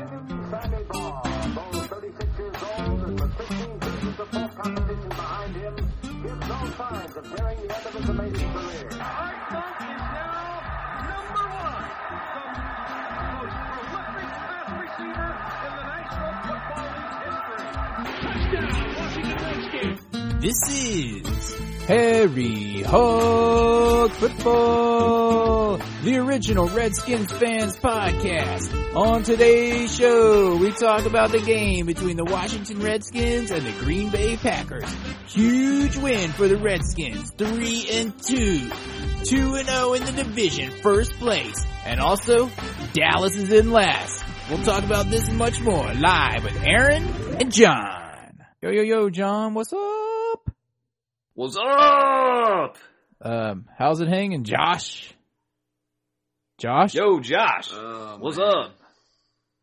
William Sammy Baugh, though 36 years old and with 15 seasons of full competition behind him, gives no signs of nearing the end of his amazing career. This is Harry Hog Football, the original Redskins fans podcast. On today's show, we talk about the game between the Washington Redskins and the Green Bay Packers. Huge win for the Redskins, 3 and 2. 2 and 0 in the division, first place. And also, Dallas is in last. We'll talk about this and much more live with Aaron and John. Yo, yo, yo, John, what's up? What's up? Um, how's it hanging, Josh? Josh? Yo, Josh. Oh, What's man. up?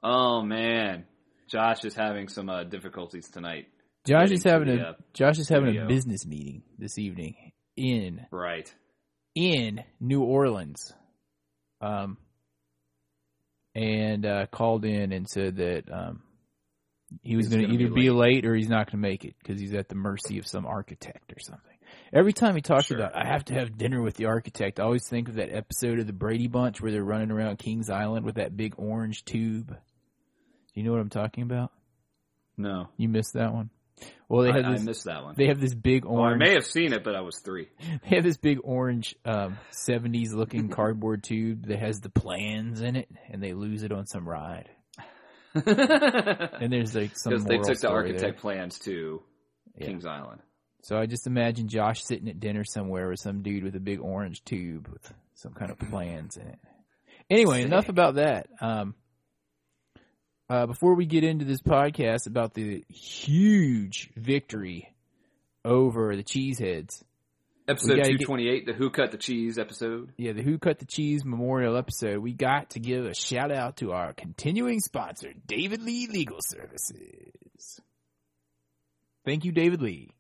Oh man, Josh is having some uh, difficulties tonight. Josh is having the, a uh, Josh is having a business meeting this evening in Right. in New Orleans. Um, and uh, called in and said that um, he was going to either be be late or he's not going to make it because he's at the mercy of some architect or something. Every time he talks Sure. about, I have to have dinner with the architect. I always think of that episode of the Brady Bunch where they're running around Kings Island with that big orange tube. Do you know what I'm talking about? No, You missed that one. Well, they I, have I this. missed that one. they have this big well, I may have seen it, but I was three. They have this big orange um, 70s looking cardboard tube that has the plans in it, and they lose it on some ride. And there's like some Because they took the architect there. plans to Yeah. Kings Island. So I just imagine Josh sitting at dinner somewhere with some dude with a big orange tube with some kind of plans in it. Anyway, enough about that. Um, uh, before we get into this podcast about the huge victory over the Cheeseheads, Episode two twenty eight, the Who Cut the Cheese episode. yeah, the Who Cut the Cheese Memorial episode, we got to give a shout out to our continuing sponsor, David Lee Legal Services. Thank you, David Lee.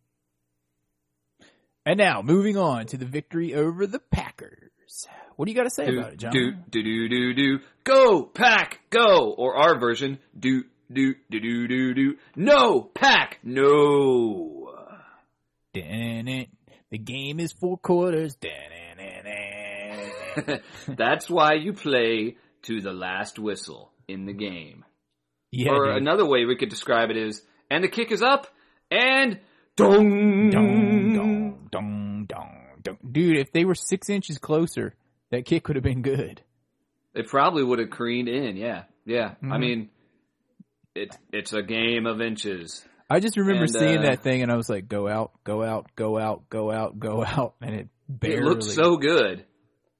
And now, moving on to the victory over the Packers. What do you got to say Do about it, John? do do do do do. Go pack, go. Or our version, do do do do do do. No pack, no. Dun-dun-dun. The game is four quarters. That's why you play to the last whistle in the game. yeah, or dude. another way we could describe it is, and the kick is up, and dong, Dong, dong, dong, dong, dong. Dude, if they were six inches closer, that kick would have been good. It probably would have careened in. Yeah, yeah. I Mhm. mean, it it's a game of inches. I just remember And, seeing uh, that thing and I was like, go out, go out, go out, go out, go out, and it barely. It looked so good.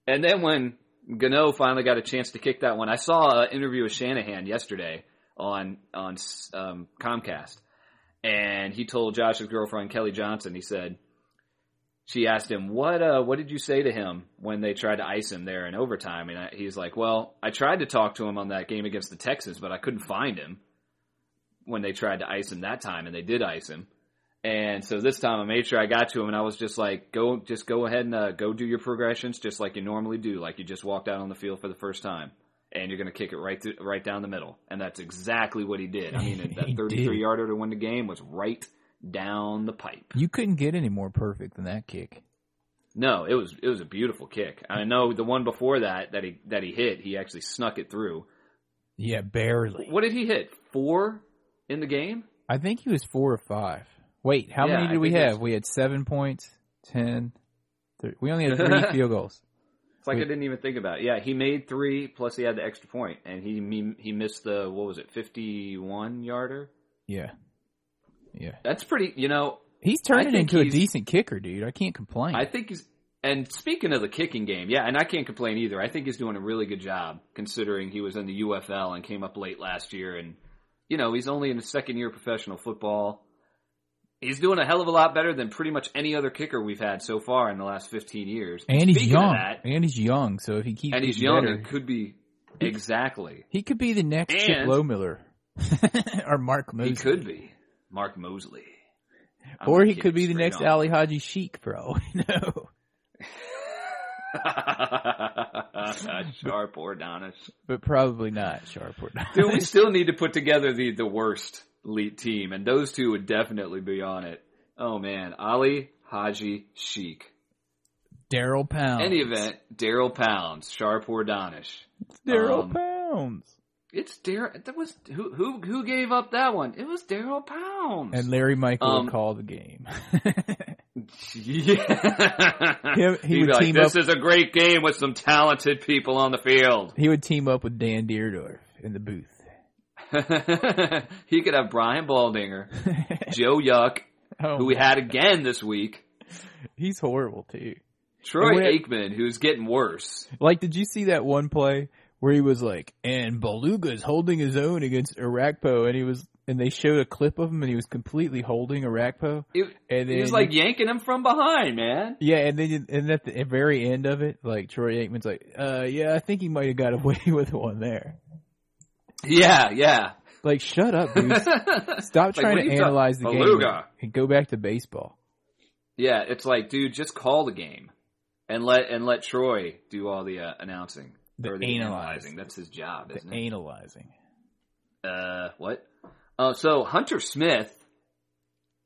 And then when Gano finally got a chance to kick that one, I saw an interview with Shanahan yesterday on on um, Comcast, and he told Josh's girlfriend Kelly Johnson. He said she asked him what uh, what did you say to him when they tried to ice him there in overtime, and I, he's like, well, I tried to talk to him on that game against the Texans, but I couldn't find him when they tried to ice him that time, and they did ice him. And so this time I made sure I got to him and I was just like, go, just go ahead and uh, go do your progressions just like you normally do, like you just walked out on the field for the first time. And you're going to kick it right right down the middle. And that's exactly what he did. I mean, that did. 33 yarder to win the game was right down the pipe. You couldn't get any more perfect than that kick. No, it was, it was a beautiful kick. I know the one before that, that he, that he hit, he actually snuck it through. Yeah, barely. What did he hit? Four in the game? I think he was four or five. Wait, how Yeah, many I did we have? We had seven points, ten. We only had three field goals. It's like I didn't even think about it. Yeah, he made three plus he had the extra point, and he he, missed the what was it, fifty one yarder? Yeah, yeah. That's pretty. You know, He's turning into a decent kicker, dude. I can't complain. I think he's. And speaking of the kicking game, yeah, and I can't complain either. I think he's doing a really good job considering he was in the UFL and came up late last year, and you know he's only in his second year of professional football. He's doing a hell of a lot better than pretty much any other kicker we've had so far in the last fifteen years. and he's Speaking young. that, and he's young. So if he keeps and he's young, better, it could be exactly. he could be the next Chip And- Lohmiller or Mark Moseley. He could be Mark Moseley. I'm or he could be the next on. Ali Haji Sheikh, bro. know. Sharp or Donish. but probably not Sharp or not. Dude, we still need to put together the, the worst elite team, and those two would definitely be on it. Oh man, Ali, Haji, Sheikh. Daryl Pounds. Any event, Daryl Pounds, Sharp or Donish. Daryl Um, Pounds. It's Daryl. That was who who who gave up that one? It was Daryl Pounds. And Larry Michael Um, would call the game. yeah, Him- he He'd would be like, team "This is a great game with some talented people on the field." he would team up with Dan Dierdorf in the booth. he could have Brian Baldinger, Joe Yuck, oh, who we had again this week, he's horrible too. Troy Aikman, who's getting worse. Like, did you see that one play where he was like, and Bulaga's holding his own against Orakpo, and he was, and they showed a clip of him, and he was completely holding Orakpo, It, and then he was like yanking him from behind, man. yeah, and then and at the very end of it, like Troy Aikman's like, uh, yeah, I think he might have got away with one there. Yeah, yeah. Like, shut up, dude. Stop trying are to analyze the talking- game and go back to baseball. Yeah, it's like, dude, just call the game and let and let Troy do all the uh, announcing The or the analyzing. That's his job, isn't it? analyzing. Uh, what? Uh, so Hunter Smith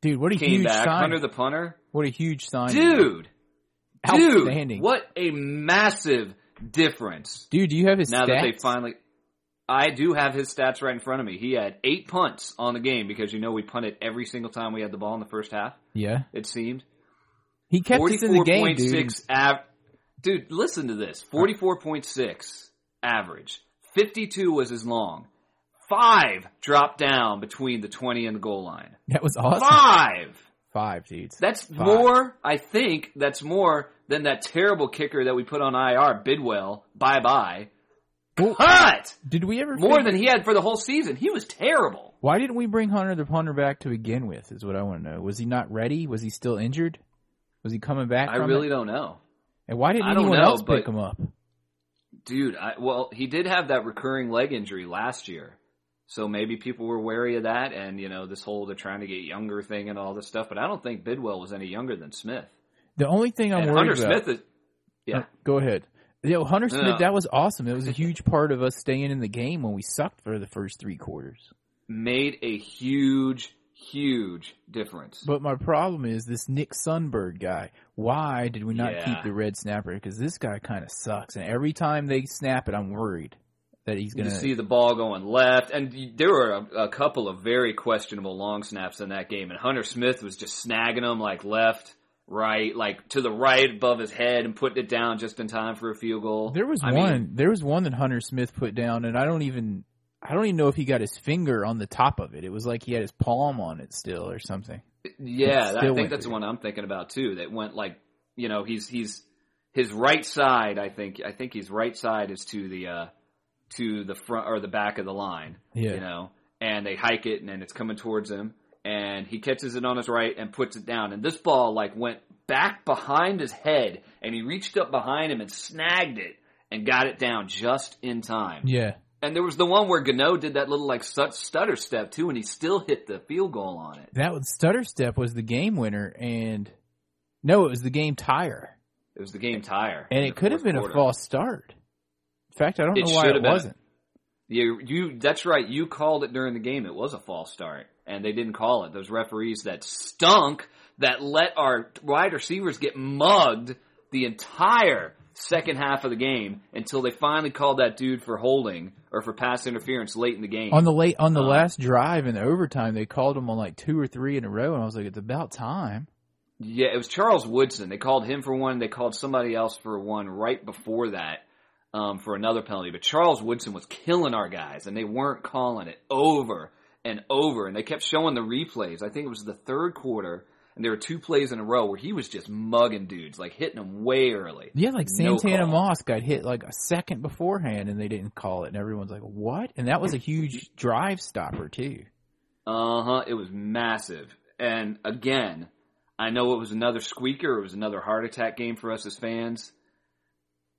Dude, what a came huge back. sign. Hunter the punter, what a huge sign. dude, Outstanding. dude, what a massive difference. Dude, do you have his now stats? that they finally, I do have his stats right in front of me. He had eight punts on the game because you know we punted every single time we had the ball in the first half. yeah. It seemed. He kept us in the game, dude. av- Dude, listen to this. 44.6 average. 52 was his long. Five dropped down between the 20 and the goal line. That was awesome. Five! Five, dudes. That's Five. more, I think, that's more than that terrible kicker that we put on IR, Bidwell. Bye bye. Well, Cut! Did we ever More than he had for the whole season. He was terrible. Why didn't we bring Hunter the punter back to begin with? Is what I want to know. Was he not ready? Was he still injured? Was he coming back? I really it? don't know. And why didn't anyone know, else pick him up? Dude, I, well, he did have that recurring leg injury last year. So maybe people were wary of that and, you know, this whole they're trying to get younger thing and all this stuff, but I don't think Bidwell was any younger than Smith. The only thing I'm and worried Hunter about. Smith is, yeah. Uh, Go ahead. Yo, Hunter Smith, no. that was awesome. It was a huge part of us staying in the game when we sucked for the first three quarters. made a huge, huge difference. But my problem is this Nick Sundberg guy. Why did we not Yeah. keep the red snapper? Because this guy kind of sucks, and every time they snap it, I'm worried that he's gonna. see the ball going left, and there were a, a couple of very questionable long snaps in that game, and Hunter Smith was just snagging them like left, right, like to the right above his head and putting it down just in time for a field goal. There was I one. mean, there was one that Hunter Smith put down, and I don't even. I don't even know if he got his finger on the top of it. It was like he had his palm on it still, or something. Yeah, I think that's the one I'm thinking about too. That went like, you know, he's he's his right side. I think I think his right side is to the uh to the front or the back of the line. Yeah. You know, and they hike it and then it's coming towards him, and he catches it on his right and puts it down. And this ball like went back behind his head, and he reached up behind him and snagged it and got it down just in time. Yeah. And there was the one where Gano did that little like stut- stutter step too, and he still hit the field goal on it. That was stutter step was the game winner, and no, it was the game tire, It was the game tire. and it could have been quarter. a false start. In fact, I don't It know why it been. wasn't. You, you, that's right. You called it during the game. It was a false start, and they didn't call it. Those referees that stunk, that let our wide receivers get mugged the entire second half of the game until they finally called that dude for holding or for pass interference late in the game. On the late on the Uh, last drive in overtime, they called him on like two or three in a row, and I was like, it's about time. Yeah, it was Charles Woodson. They called him for one. They called somebody else for one right before that um, for another penalty. But Charles Woodson was killing our guys, and they weren't calling it over and over. And they kept showing the replays. I think it was the third quarter, and there were two plays in a row where he was just mugging dudes, like hitting them way early. Yeah, like No Santana call. Moss got hit like a second beforehand, and they didn't call it, and everyone's like, "What?" And that was a huge drive stopper too. Uh huh. It was massive. And again, I know it was another squeaker. It was another heart attack game for us as fans.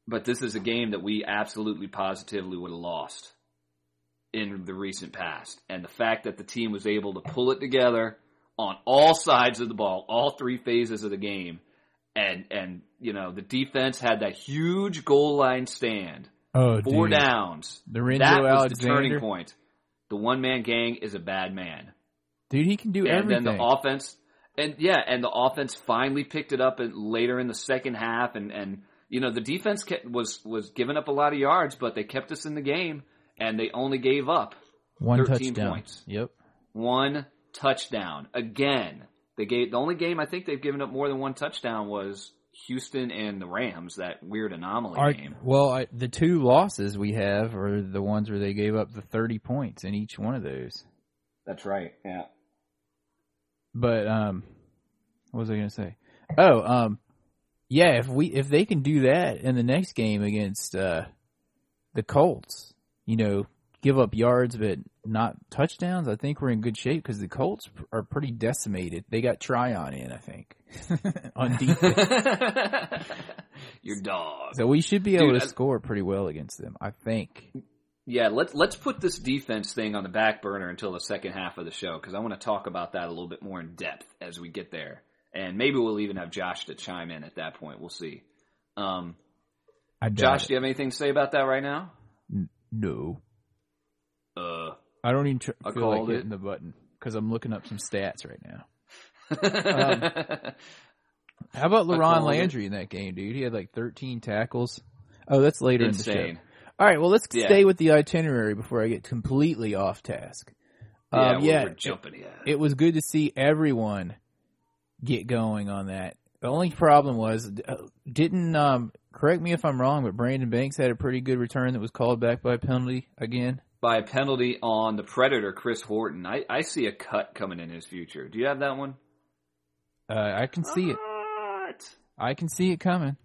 But this is a game that we absolutely positively would have lost in the recent past. And the fact that the team was able to pull it together on all sides of the ball, all three phases of the game, and and you know the defense had that huge goal line stand, Oh, four dude. downs. Lorenzo that was the turning point. The one man gang is a bad man. Dude, he can do and everything. then the offense, and yeah, and the offense finally picked it up in, later in the second half, and and you know the defense kept, was was giving up a lot of yards, but they kept us in the game, and they only gave up One 13 touchdown. points. Yep. one touchdown again. They gave the only game I think they've given up more than one touchdown was Houston and the Rams, that weird anomaly Our, game. well, I, the two losses we have are the ones where they gave up the 30 points in each one of those. That's right. Yeah. But um, what was I going to say? Oh, um, yeah. If we if they can do that in the next game against uh, the Colts, you know, give up yards but not touchdowns, I think we're in good shape because the Colts are pretty decimated. They got Tryon in, I think, on defense. Your dog. so we should be able to I- score pretty well against them. I think. Yeah, let's let's put this defense thing on the back burner until the second half of the show because I want to talk about that a little bit more in depth as we get there, and maybe we'll even have Josh to chime in at that point. We'll see. Um, I Josh, it. do you have anything to say about that right now? no. Uh, I don't even tr- I feel like it. hitting the button because I'm looking up some stats right now. Um, How about LaRon called it. Landry in that game, dude? He had like 13 tackles. Oh, that's later in the insane. show. All right, well, let's Yeah. stay with the itinerary before I get completely off task. Yeah, Um, yeah, we're jumping ahead. it was good to see everyone get going on that. The only problem was, uh, didn't um, correct me if I'm wrong, but Brandon Banks had a pretty good return that was called back by a penalty again. By a penalty on the Predator, Chris Horton. I, I see a cut coming in his future. Do you have that one? Uh, I can see it. Cut! I can see it coming.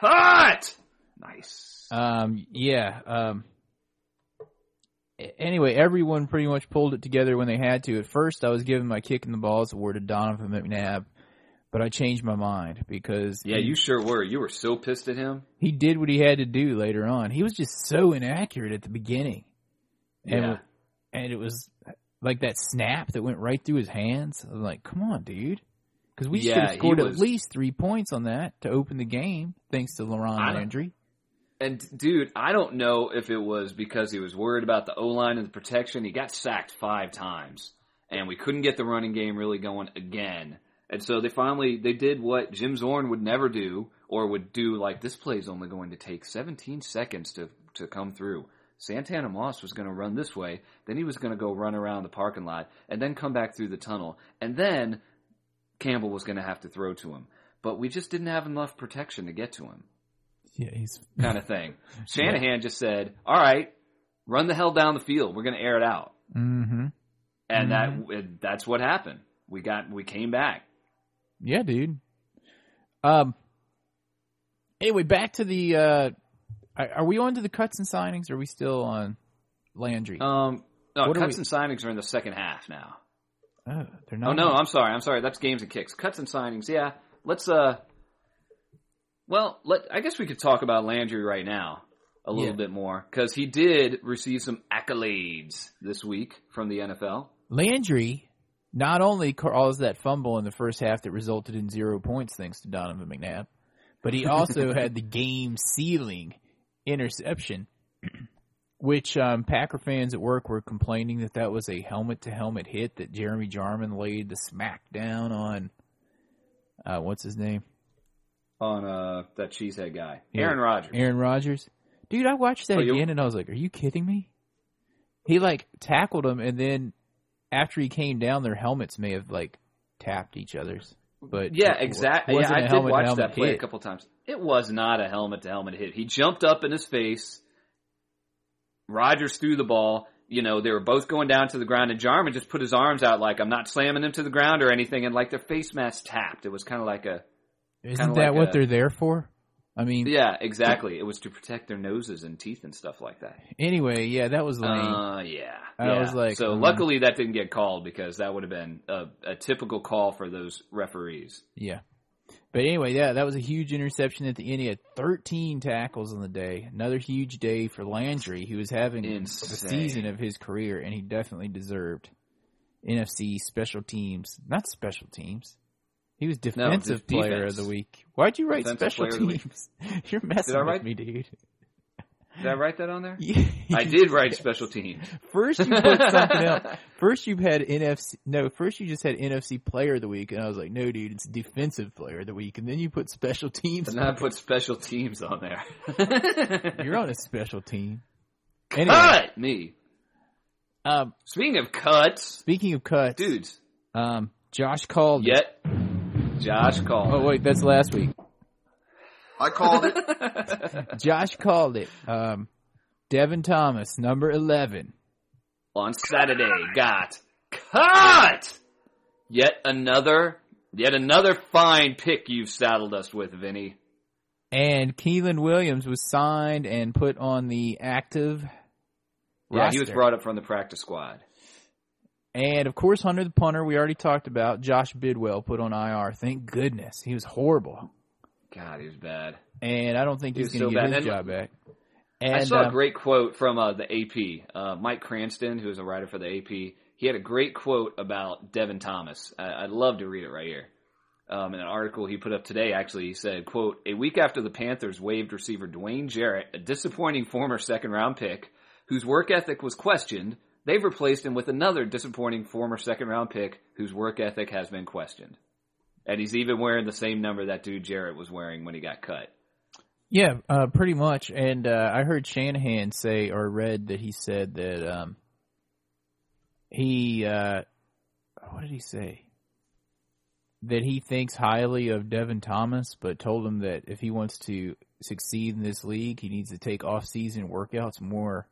Cut! Nice. Um, yeah. Um, anyway, everyone pretty much pulled it together when they had to. At first, I was giving my kick in the balls award to Donovan McNabb, but I changed my mind because yeah, he, you sure were. You were so pissed at him. he did what he had to do later on. He was just so inaccurate at the beginning, and Yeah. and it was like that snap that went right through his hands. I was like, "Come on, dude." Because we Yeah, should have scored was- at least three points on that to open the game, thanks to LaRon Landry. And dude, I don't know if it was because he was worried about the O line and the protection. He got sacked five times, and we couldn't get the running game really going again. And so they finally they did what Jim Zorn would never do, or would do like this play is only going to take 17 seconds to to come through. Santana Moss was going to run this way, then he was going to go run around the parking lot, and then come back through the tunnel, and then Campbell was going to have to throw to him. But we just didn't have enough protection to get to him Yeah, he's kind of thing. Shanahan just said, "All right, run the hell down the field. We're going to air it out," mm-hmm. and that that's what happened. We got we came back. Yeah, dude. Um. Anyway, back to the. uh Are, we on to the cuts and signings? Or are we still on Landry? Um, no, cuts we- and signings are in the second half now. oh, they're not. Oh no, I'm sorry. I'm sorry. That's games and kicks. Cuts and signings. Yeah, let's uh. Well, let I guess we could talk about Landry right now a little Yeah. bit more because he did receive some accolades this week from the NFL. Landry not only caused that fumble in the first half that resulted in zero points thanks to Donovan McNabb, but he also had the game sealing interception, which um, Packer fans at work were complaining that that was a helmet to helmet hit that Jeremy Jarmon laid the smack down on. Uh, what's his name? On uh that cheesehead guy, Yeah. Aaron Rodgers. Aaron Rodgers. Dude, I watched that Oh, you- again and I was like, "Are you kidding me?" He like tackled him, and then after he came down, their helmets may have like tapped each other's. But Yeah, exactly. Yeah, I did watch that play hit. a couple times. It was not a helmet to helmet hit. He jumped up in his face. Rodgers threw the ball. You know, they were both going down to the ground, and Jarmon just put his arms out like I'm not slamming him to the ground or anything, and like their face masks tapped. It was kind of like a Isn't that like what a- they're there for? I mean, yeah, exactly. It was to protect their noses and teeth and stuff like that. anyway, yeah, that was lame. Uh, yeah. I yeah. was like, so um, luckily that didn't get called because that would have been a, a typical call for those referees. yeah. But anyway, yeah, that was a huge interception at the end. He had 13 tackles on the day. Another huge day for Landry, who was having the season of his career, and he definitely deserved NFC special teams, not special teams. He was defensive just player defense. of the week. Why'd you write Defensive special player of the week. teams? You're messing with me, dude. Did I write that on there? I did write special teams. First you put something else. First you had NFC. No, first you just had NFC Player of the Week, and I was like, no, dude, it's Defensive Player of the Week, and then you put Special Teams. And then I put special teams on there. You're on a special team. Anyway, Cut me. um, Speaking of cuts, speaking of cuts, dudes. um, Josh called. Yet, Josh called. Oh wait, that's last week. I called it. Josh called it. Um, Devin Thomas, number eleven. on Saturday got cut. Yet another, yet another fine pick you've saddled us with, Vinny. And Keelan Williams was signed and put on the active. Yeah, he was brought up from the practice squad. And of course, Hunter the punter, we already talked about. Josh Bidwell put on IR. Thank goodness. He was horrible. God, he was bad. And I don't think He he's going to so get bad. his And- job back. And, I saw uh, a great quote from uh, the AP. Uh, Mike Cranston, who's a writer for the AP, he had a great quote about Devin Thomas. I- I'd love to read it right here. Um, in an article he put up today, actually, he said, quote, a week after the Panthers waived receiver Dwayne Jarrett, a disappointing former second round pick, whose work ethic was questioned, they've replaced him with another disappointing former second round pick whose work ethic has been questioned. And he's even wearing the same number that dude Jarrett was wearing when he got cut. Yeah, uh, pretty much. And uh, I heard Shanahan say or read that he said that um, he uh, what did he say? That he thinks highly of Devin Thomas, but told him that if he wants to succeed in this league, he needs to take off-season workouts more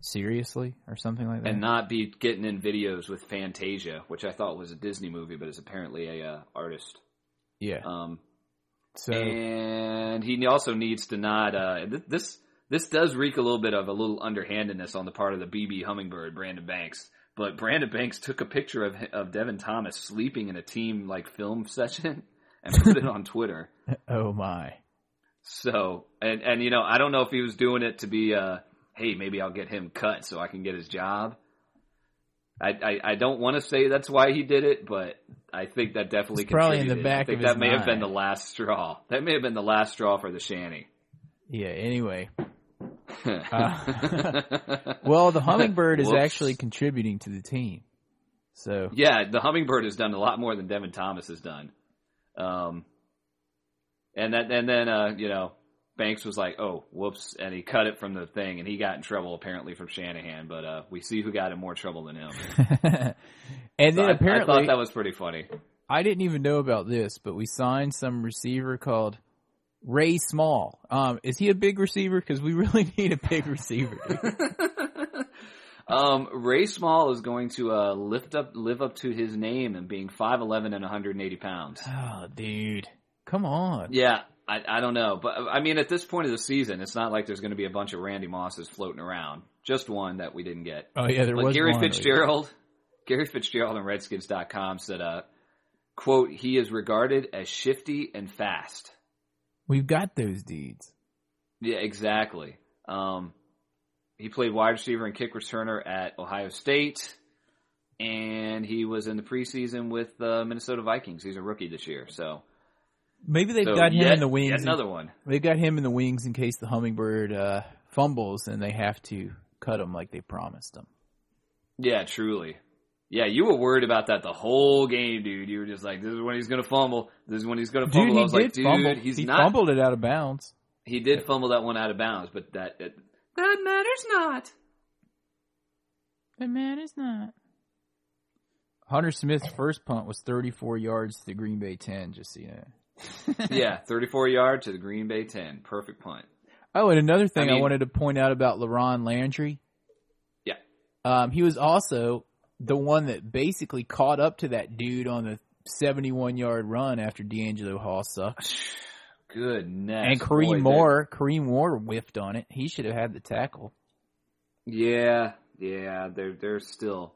seriously, or something like that. and not be getting in videos with Fantasia, which I thought was a Disney movie, but is apparently a uh, artist. yeah. Um, So and he also needs to not. Uh, th- this this does reek a little bit of a little underhandedness on the part of the BB Hummingbird, Brandon Banks. But Brandon Banks took a picture of of Devin Thomas sleeping in a team like film session and put it on Twitter. oh my. So and and you know I don't know if he was doing it to be uh hey maybe I'll get him cut so I can get his job. I I, I don't want to say that's why he did it, but I think that definitely probably in the contributed. I back think that may have been the last straw. That may have been the last straw for the shanty. Yeah. Anyway, Uh, well, the hummingbird is Whoops. actually contributing to the team. So yeah, the hummingbird has done a lot more than Devin Thomas has done. Um, and that and then uh, you know Banks was like, "Oh, whoops," and he cut it from the thing, and he got in trouble apparently from Shanahan. But uh, we see who got in more trouble than him. and then I- I, thought that was pretty funny. I didn't even know about this, but we signed some receiver called Ray Small. Um, is he a big receiver? Because we really need a big receiver. Um, Ray Small is going to uh, lift up, live up to his name and being five eleven and 180 pounds. oh, dude, come on. Yeah, I, I don't know, but I mean, at this point of the season, it's not like there's going to be a bunch of Randy Mosses floating around. Just one that we didn't get. Oh yeah, there But was Gary one. Fitzgerald, Gary Fitzgerald on Redskins.com said, uh, "quote He is regarded as shifty and fast." We've got those deeds. Yeah, exactly. Um, he played wide receiver and kick returner at Ohio State, and he was in the preseason with the Minnesota Vikings. He's a rookie this year, so Maybe they've so got him yet- in the wings. Yet in- another one. They've got him in the wings in case the hummingbird uh, fumbles, and they have to cut him like they promised him. Yeah, truly. Yeah, you were worried about that the whole game, dude. You were just like, "This is when he's gonna fumble. This is when he's gonna Dude, fumble." he I was did like, "Dude, fumble. he's he not." fumbled it out of bounds. He did fumble that one out of bounds, but that that, that matters not. That matters not. Hunter Smith's first punt was 34 yards to the Green Bay 10, just so you know. yeah, 34 yard to the Green Bay 10. Perfect punt. Oh, and another thing I, I wanted to point out about LaRon Landry. Yeah. Um, he was also the one that basically caught up to that dude on the 71 yard run after DeAngelo Hall sucked. Goodness. and Kareem they're- Moore, Kareem Moore whiffed on it. He should have had the tackle. Yeah, yeah, they're they're still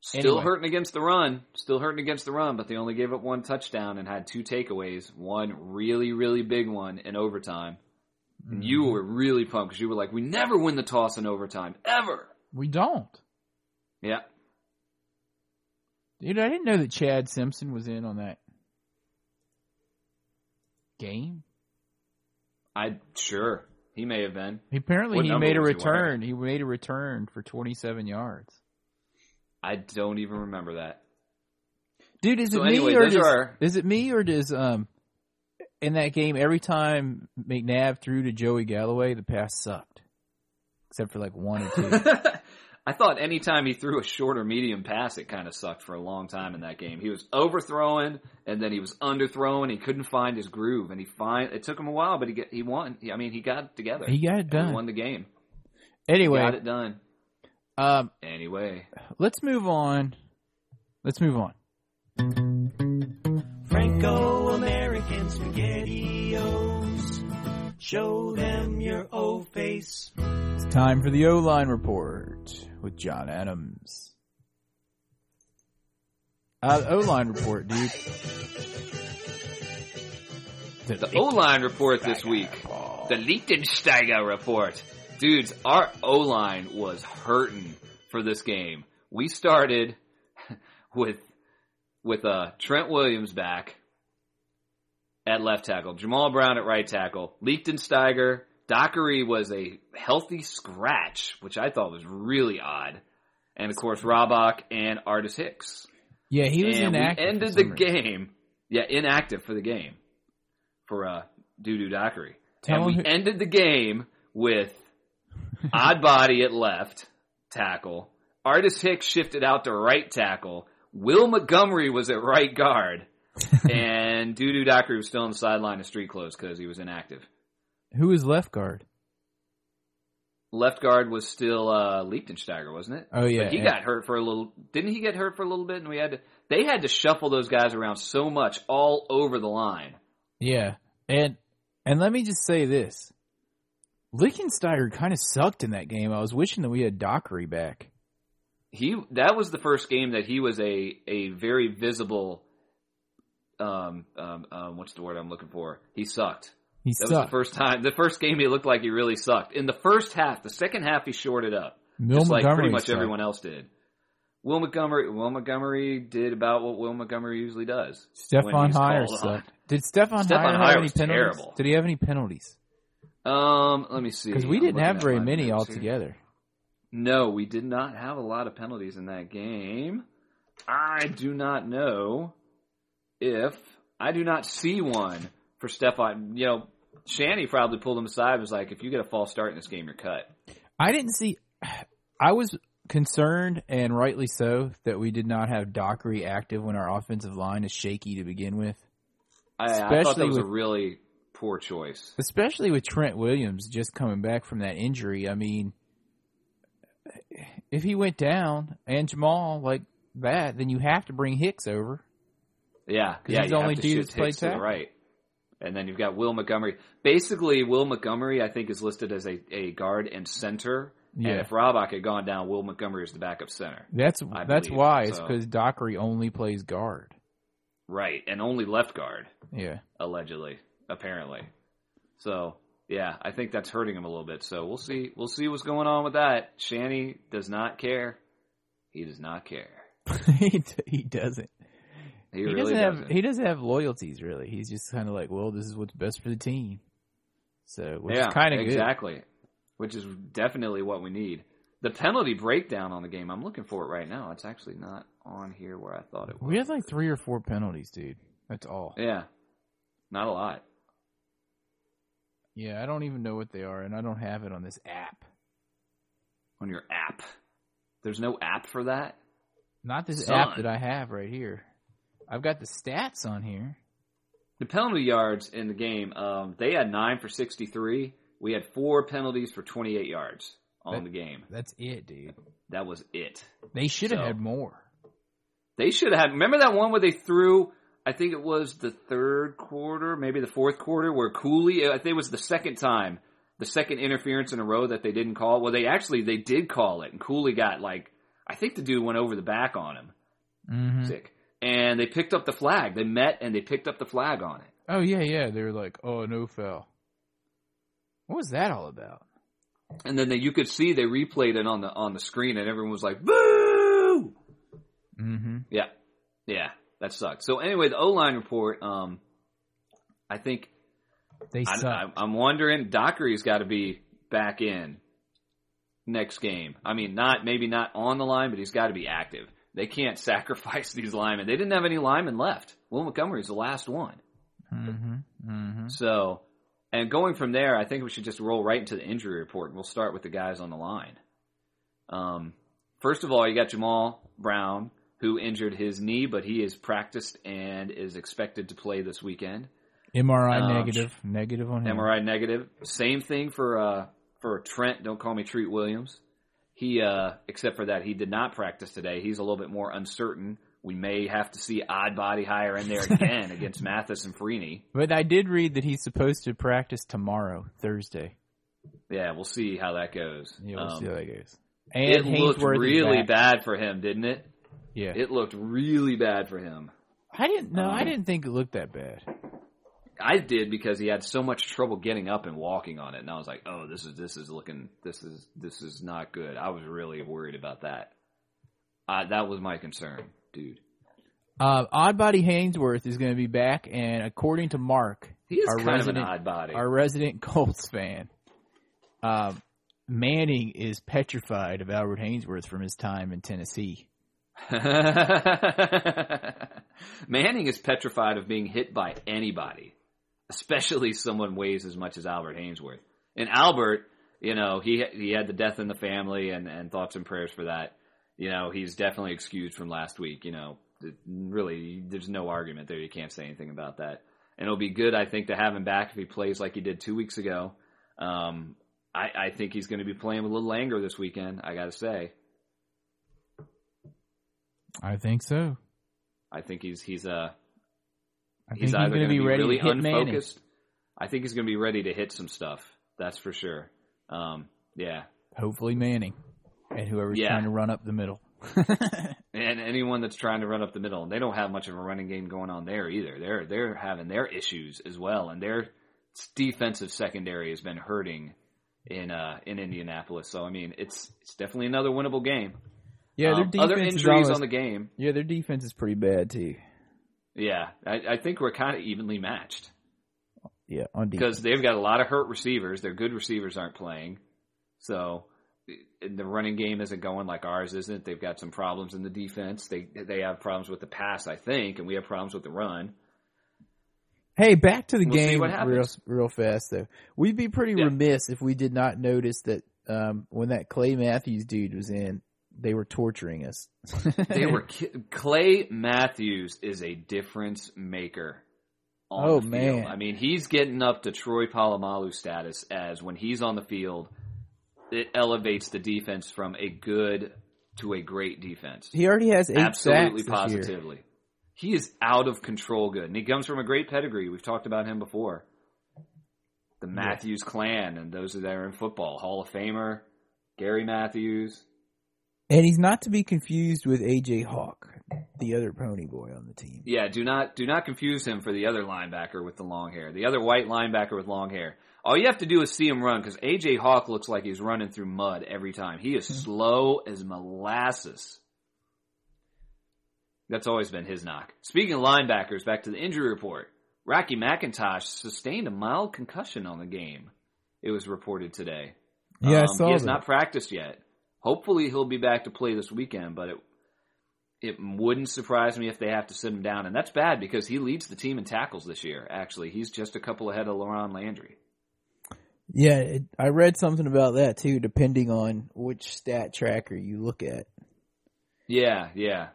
still Anyway. hurting against the run. Still hurting against the run, but they only gave up one touchdown and had two takeaways. One really really big one in overtime. You Mm-hmm. were really pumped because you were like, "We never win the toss in overtime ever." We don't. Yeah. Dude, I didn't know that Chad Simpson was in on that game. I sure he may have been. He apparently What he made a was he return. He made a return for 27 yards. I don't even remember that. Dude, is So it anyway, me or does, are- is it me or does um in that game every time McNabb threw to Joey Galloway the pass sucked, except for like one or two. I thought anytime he threw a short or medium pass, it kind of sucked for a long time in that game. He was overthrowing, and then he was underthrowing. He couldn't find his groove, and he find it took him a while, but he get, he won. He, I mean, he got it together. He got it done. He won the game. anyway, Got it done. Um, Anyway, let's move on. Let's move on. Franco-American SpaghettiOs. Show them your O face. It's time for the O line report with John Adams. Uh, O line report, dude. the O line report this week. The Lichtensteiger report. Dudes, our O line was hurting for this game. We started with with uh, Trent Williams back at left tackle, Jammal Brown at right tackle, Lichtensteiger. Dockery was a healthy scratch, which I thought was really odd. And of course, Rabach and Artis Hicks. Yeah, he was and inactive. ended the reason. game. Yeah, inactive for the game for uh, Dudu Dockery. Tell and we who- ended the game with odd body at left tackle. Artis Hicks shifted out to right tackle. Will Montgomery was at right guard. and Dudu Dockery was still on the sideline of street clothes because he was inactive. Who was left guard? Left guard was still uh, Lichtensteiger, wasn't it? Oh, yeah, but he and- got hurt for a little. Didn't he get hurt for a little bit? And we had to. They had to shuffle those guys around so much all over the line. Yeah, and and let me just say this: Lichtensteiger kind of sucked in that game. I was wishing that we had Dockery back. He that was the first game that he was a a very visible. Um, um, um, what's the word I'm looking for? He sucked. He That was the first time. The first game he looked like he really sucked. In the first half, the second half he shorted up, Will just like Montgomery pretty much sucked. everyone else did. Will Montgomery, Will Montgomery did about what Will Montgomery usually does. Stefan Heyer sucked. Did Stefan Stefan Heyer have Heyer any penalties? terrible. Did he have any penalties? Um, let me see. Because we didn't have very many notes here. altogether. No, we did not have a lot of penalties in that game. I do not know if I do not see one for Stefan. You know, Shanny probably pulled him aside and was like, if you get a false start in this game, you're cut. I didn't see. I was concerned, and rightly so, that we did not have Dockery active when our offensive line is shaky to begin with. I, I thought that was a really poor choice. especially with Trent Williams just coming back from that injury. I mean, if he went down and Jammal like that, then you have to bring Hicks over. Yeah, yeah. he's only have to dude shift that's Hicks to the tackle. right, and then you've got Will Montgomery. Basically, Will Montgomery, I think, is listed as a, a guard and center. Yeah. And if Rabach had gone down, Will Montgomery is the backup center. That's I that's believe, why it's because Dockery only plays guard. Right, and only left guard. Yeah, allegedly, apparently. So yeah, I think that's hurting him a little bit. So we'll see. We'll see what's going on with that. Shanny does not care. He does not care. he he doesn't. He, He, really doesn't have doesn't. he doesn't have loyalties really. He's just kind of like, well, this is what's best for the team. So which yeah, kind of good. exactly. Which is definitely what we need. The penalty breakdown on the game. I'm looking for it right now. It's actually not on here where I thought it was. We had like three or four penalties, dude. That's all. Yeah, not a lot. Yeah, I don't even know what they are, and I don't have it on this app. on your app. There's no app for that. Not this Son. app that I have right here. I've got the stats on here. The penalty yards in the game, um, they had nine for 63. We had four penalties for 28 yards on That- the game. That's it, dude. That was it. They should have So- had more. They should have had. Remember that one where they threw? I think it was the third quarter, maybe the fourth quarter, where Cooley. I think it was the second time, the second interference in a row that they didn't call. Well, they actually they did call it, and Cooley got like I think the dude went over the back on him. Mm-hmm. Sick. And they picked up the flag. They met and they picked up the flag on it. Oh yeah, yeah. They were like, "Oh, no foul." What was that all about? And then they, you could see they replayed it on the on the screen, and everyone was like, "Boo!" Mm-hmm. Yeah, Yeah, that sucked. So anyway, the O line report. Um, I think They suck. I, I'm wondering Dockery's got to be back in next game. I mean, not maybe not on the line, but he's got to be active. They can't sacrifice these linemen. They didn't have any linemen left. Will Montgomery's the last one. mm-hmm. Mm-hmm. So, and going from there, I think we should just roll right into the injury report, we'll start with the guys on the line. Um, first of all, you got Jammal Brown, who injured his knee, but he is practiced and is expected to play this weekend. MRI Um, negative. Negative on him. MRI negative. Same thing for uh, for Trent. Don't call me Treat Williams. He, uh, except for that, he did not practice today. He's a little bit more uncertain. We may have to see odd body hire in there again against Mathis and Freeney. But I did read that he's supposed to practice tomorrow, Thursday. Yeah, we'll see how that goes. Yeah, we'll Um, see how that goes. And it looked Haynesworth is really bad for him, didn't it? Yeah, It looked really bad for him. I didn't. No, I um, didn't think it looked that bad. I did because he had so much trouble getting up and walking on it, and I was like, "Oh, this is this is looking this is this is not good." I was really worried about that. Uh, that was my concern, dude. Uh, Oddbody Haynesworth is going to be back, and according to Mark, He is our kind resident, of an odd body. our resident Colts fan, um, Manning is petrified of Albert Haynesworth from his time in Tennessee. Manning is petrified of being hit by anybody, especially someone weighs as much as Albert Haynesworth. And Albert, you know, he he had the death in the family, and and thoughts and prayers for that. You know, he's definitely excused from last week. You know, really, there's no argument there. You can't say anything about that. And it'll be good, I think, to have him back if he plays like he did two weeks ago. Um, I, I think he's going to be playing with a little anger this weekend. I got to say. I think so. I think he's he's uh I think he's either going to be ready really to hit Manning. unfocused. I think he's going to be ready to hit some stuff. That's for sure. Um, yeah, Hopefully Manning, and whoever's Yeah. trying to run up the middle. and anyone that's trying to run up the middle, and they don't have much of a running game going on there either. They're they're having their issues as well, and their defensive secondary has been hurting in uh in Indianapolis. So I mean, it's it's definitely another winnable game. Yeah, their Um, defense other is injuries almost- on the game. Yeah, their defense is pretty bad too. Yeah, I, I think we're kind of evenly matched. Yeah, on defense. because they've got a lot of hurt receivers. Their good receivers aren't playing, so the running game isn't going like ours isn't. They've got some problems in the defense. They they have problems with the pass, I think, and we have problems with the run. Hey, back to the We'll game real real fast though. We'd be pretty Yeah. remiss if we did not notice that um, when that Clay Matthews dude was in, they were torturing us. They were Clay Matthews is a difference maker. On Oh, man. I mean, he's getting up to Troy Polamalu status as when he's on the field, it elevates the defense from a good to a great defense. he already has eight absolutely sacks this year. positively. He is out of control good, and he comes from a great pedigree. We've talked about him before. The Matthews clan, and those that are in football, Hall of Famer Gary Matthews. And he's not to be confused with AJ Hawk, the other pony boy on the team. Yeah, do not do not confuse him for the other linebacker with the long hair, the other white linebacker with long hair. All you have to do is see him run because AJ Hawk looks like he's running through mud every time. He is slow as molasses. That's always been his knock. Speaking of linebackers, back to the injury report. Rocky McIntosh sustained a mild concussion on the game. It was reported today. Yeah, I Um, he has that. not practiced yet. Hopefully, he'll be back to play this weekend, but it it wouldn't surprise me if they have to sit him down, and that's bad because he leads the team in tackles this year. Actually, he's just a couple ahead of Laron Landry. Yeah, it, I read something about that too, depending on which stat tracker you look at. Yeah, yeah,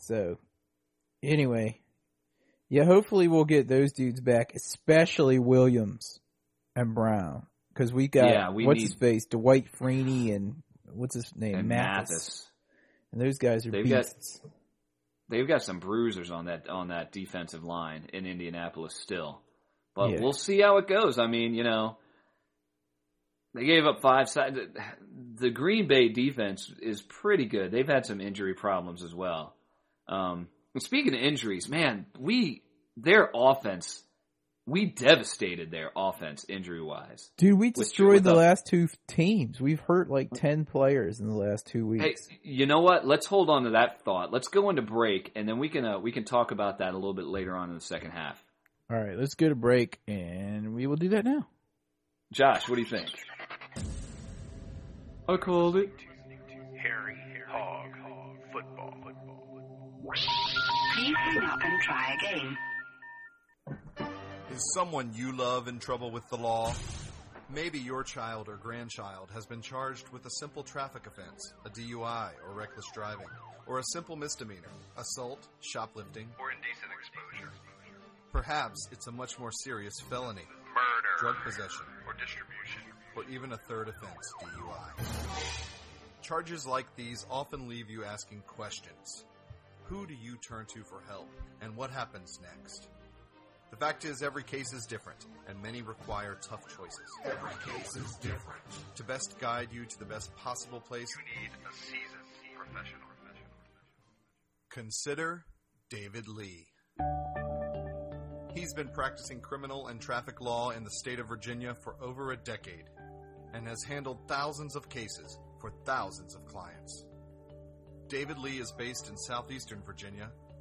So, anyway, yeah, hopefully we'll get those dudes back, especially Williams and Brown, because we got Yeah, we what's need- his face, Dwight Freeney, and what's his name, and Mathis. Mathis. and those guys are They've got- beasts. They've got some bruisers on that on that defensive line in Indianapolis still, but Yeah. we'll see how it goes. I mean, you know, they gave up five. si- The Green Bay defense is pretty good. They've had some injury problems as well. Um, speaking of injuries, man, we their offense we devastated their offense injury wise. Dude, we destroyed the the- last two teams. We've hurt like 10 players in the last two Hey, weeks. you know what? Let's hold on to that thought. Let's go into break, and then we can uh, we can talk about that a little bit later on in the second half. All right, let's go to break and we will do that now. Josh, what do you think? I called it. Harry Hog Football. Please hang up and try again. Is someone you love in trouble with the law? Maybe your child or grandchild has been charged with a simple traffic offense, a DUI or reckless driving, or a simple misdemeanor, assault, shoplifting. Or indecent exposure. Perhaps it's a much more serious felony, Murder. drug possession, Or distribution. or even a third offense, DUI. Charges like these often leave you asking questions. Who do you turn to for help, and what happens next? The fact is, every case is different, and many require tough choices. Every case is different. To best guide you to the best possible place, You need a seasoned professional. consider David Lee. He's been practicing criminal and traffic law in the state of Virginia for over a decade and has handled thousands of cases for thousands of clients. David Lee is based in southeastern Virginia,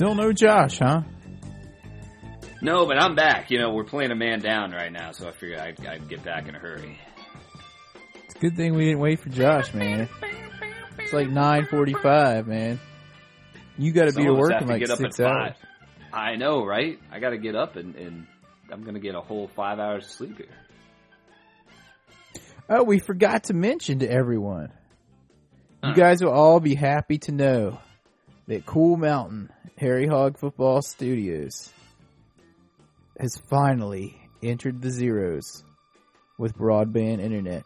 Still no Josh, huh? No, but I'm back. You know, we're playing a man down right now, so I figured I'd, I'd get back in a hurry. It's a good thing we didn't wait for Josh, man. It's like 9:45, man. You got to be to work in like get up six hours. five. I know, right? I got to get up and, and I'm going to get a whole five hours of sleep here. Oh, we forgot to mention to everyone. You Huh. guys will all be happy to know that Cool Mountain Harry Hog Football Studios has finally entered the zeros with broadband internet.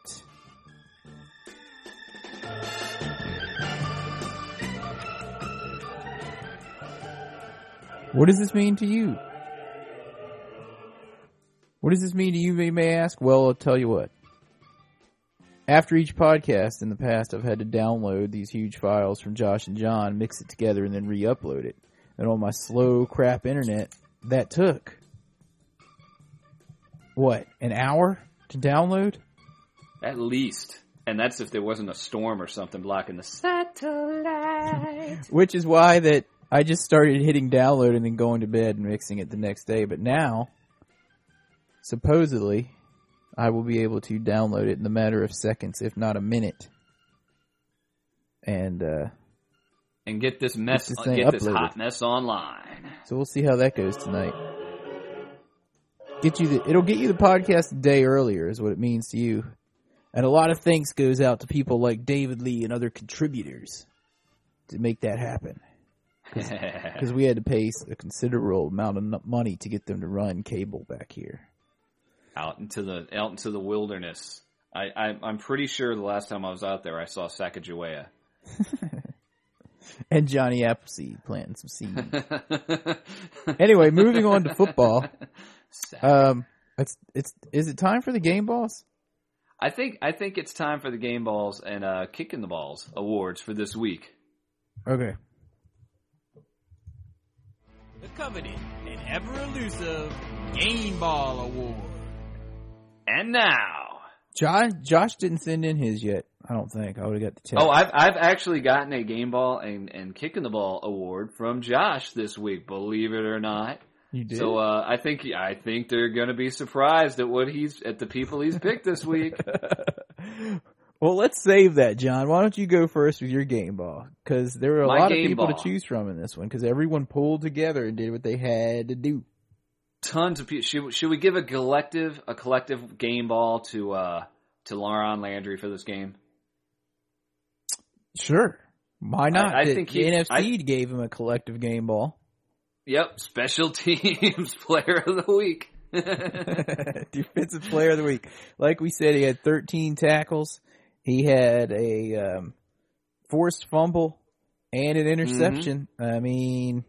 What does this mean to you? What does this mean to you, you may ask? Well, I'll tell you what. After each podcast in the past, I've had to download these huge files from Josh and John, mix it together, and then re-upload it. And on my slow crap internet, that took what an hour to download. At least. And that's if there wasn't a storm or something blocking the satellite. Which is why that I just started hitting download and then going to bed and mixing it the next day. But now, supposedly, I will be able to download it in a matter of seconds, if not a minute. And uh, and get this mess, Get this get this hot mess online. So we'll see how that goes tonight. Get you the it'll get you the podcast a day earlier is what it means to you. And a lot of thanks goes out to people like David Lee and other contributors to make that happen. Because we had to pay a considerable amount of money to get them to run cable back here. Out into the out into the wilderness. I, I I'm pretty sure the last time I was out there, I saw Sacagawea. And Johnny Appleseed planting some seeds. anyway, moving on to football. Um, it's it's is it time for the game balls? I think I think it's time for the game balls and uh, kicking the balls awards for this week. Okay. The coveted and ever elusive Game Ball Award. And now, Josh Josh didn't send in his yet. I don't think I would have got the text. oh, I've I've actually gotten a game ball and and kicking the ball award from Josh this week. Believe it or not. you did. So uh, I think I think they're going to be surprised at what he's at the people he's picked this week. well, let's save that, John. Why don't you go first with your game ball? Because there were a My lot of people ball. to choose from in this one. Because everyone pulled together and did what they had to do. Tons of people. Should, should we give a collective a collective game ball to uh, to LaRon Landry for this game? Sure. Why not? I The- think the he- NFC I- gave him a collective game ball. Yep, special teams player of the week. Defensive player of the week. Like we said, he had 13 tackles. He had a um, forced fumble and an interception. I mean,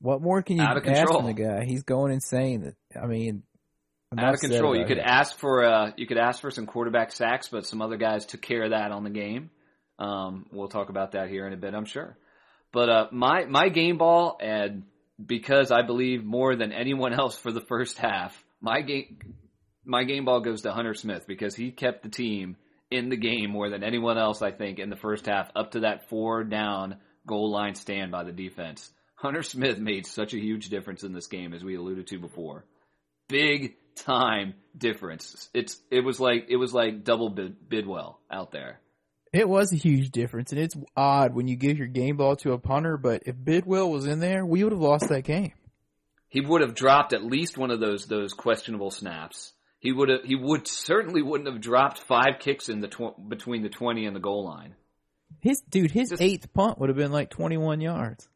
what more can you Out of ask control. from the guy? He's going insane. I mean, Out of control. You could him. ask for uh, you could ask for some quarterback sacks, but some other guys took care of that on the game. Um, we'll talk about that here in a bit, I'm sure. But uh, my my game ball, and because I believe more than anyone else for the first half, my game my game ball goes to Hunter Smith because he kept the team in the game more than anyone else. I think in the first half, up to that four down goal line stand by the defense. Hunter Smith made such a huge difference in this game, as we alluded to before big time difference. It's it was like it was like double bid, Bidwell out there. It was a huge difference, and it's odd when you give your game ball to a punter. But if Bidwell was in there, we would have lost that game. He would have dropped at least one of those those questionable snaps. He would have he would certainly wouldn't have dropped five kicks in the tw- between the twenty and the goal line. His dude, his Just- eighth punt would have been like 21 yards.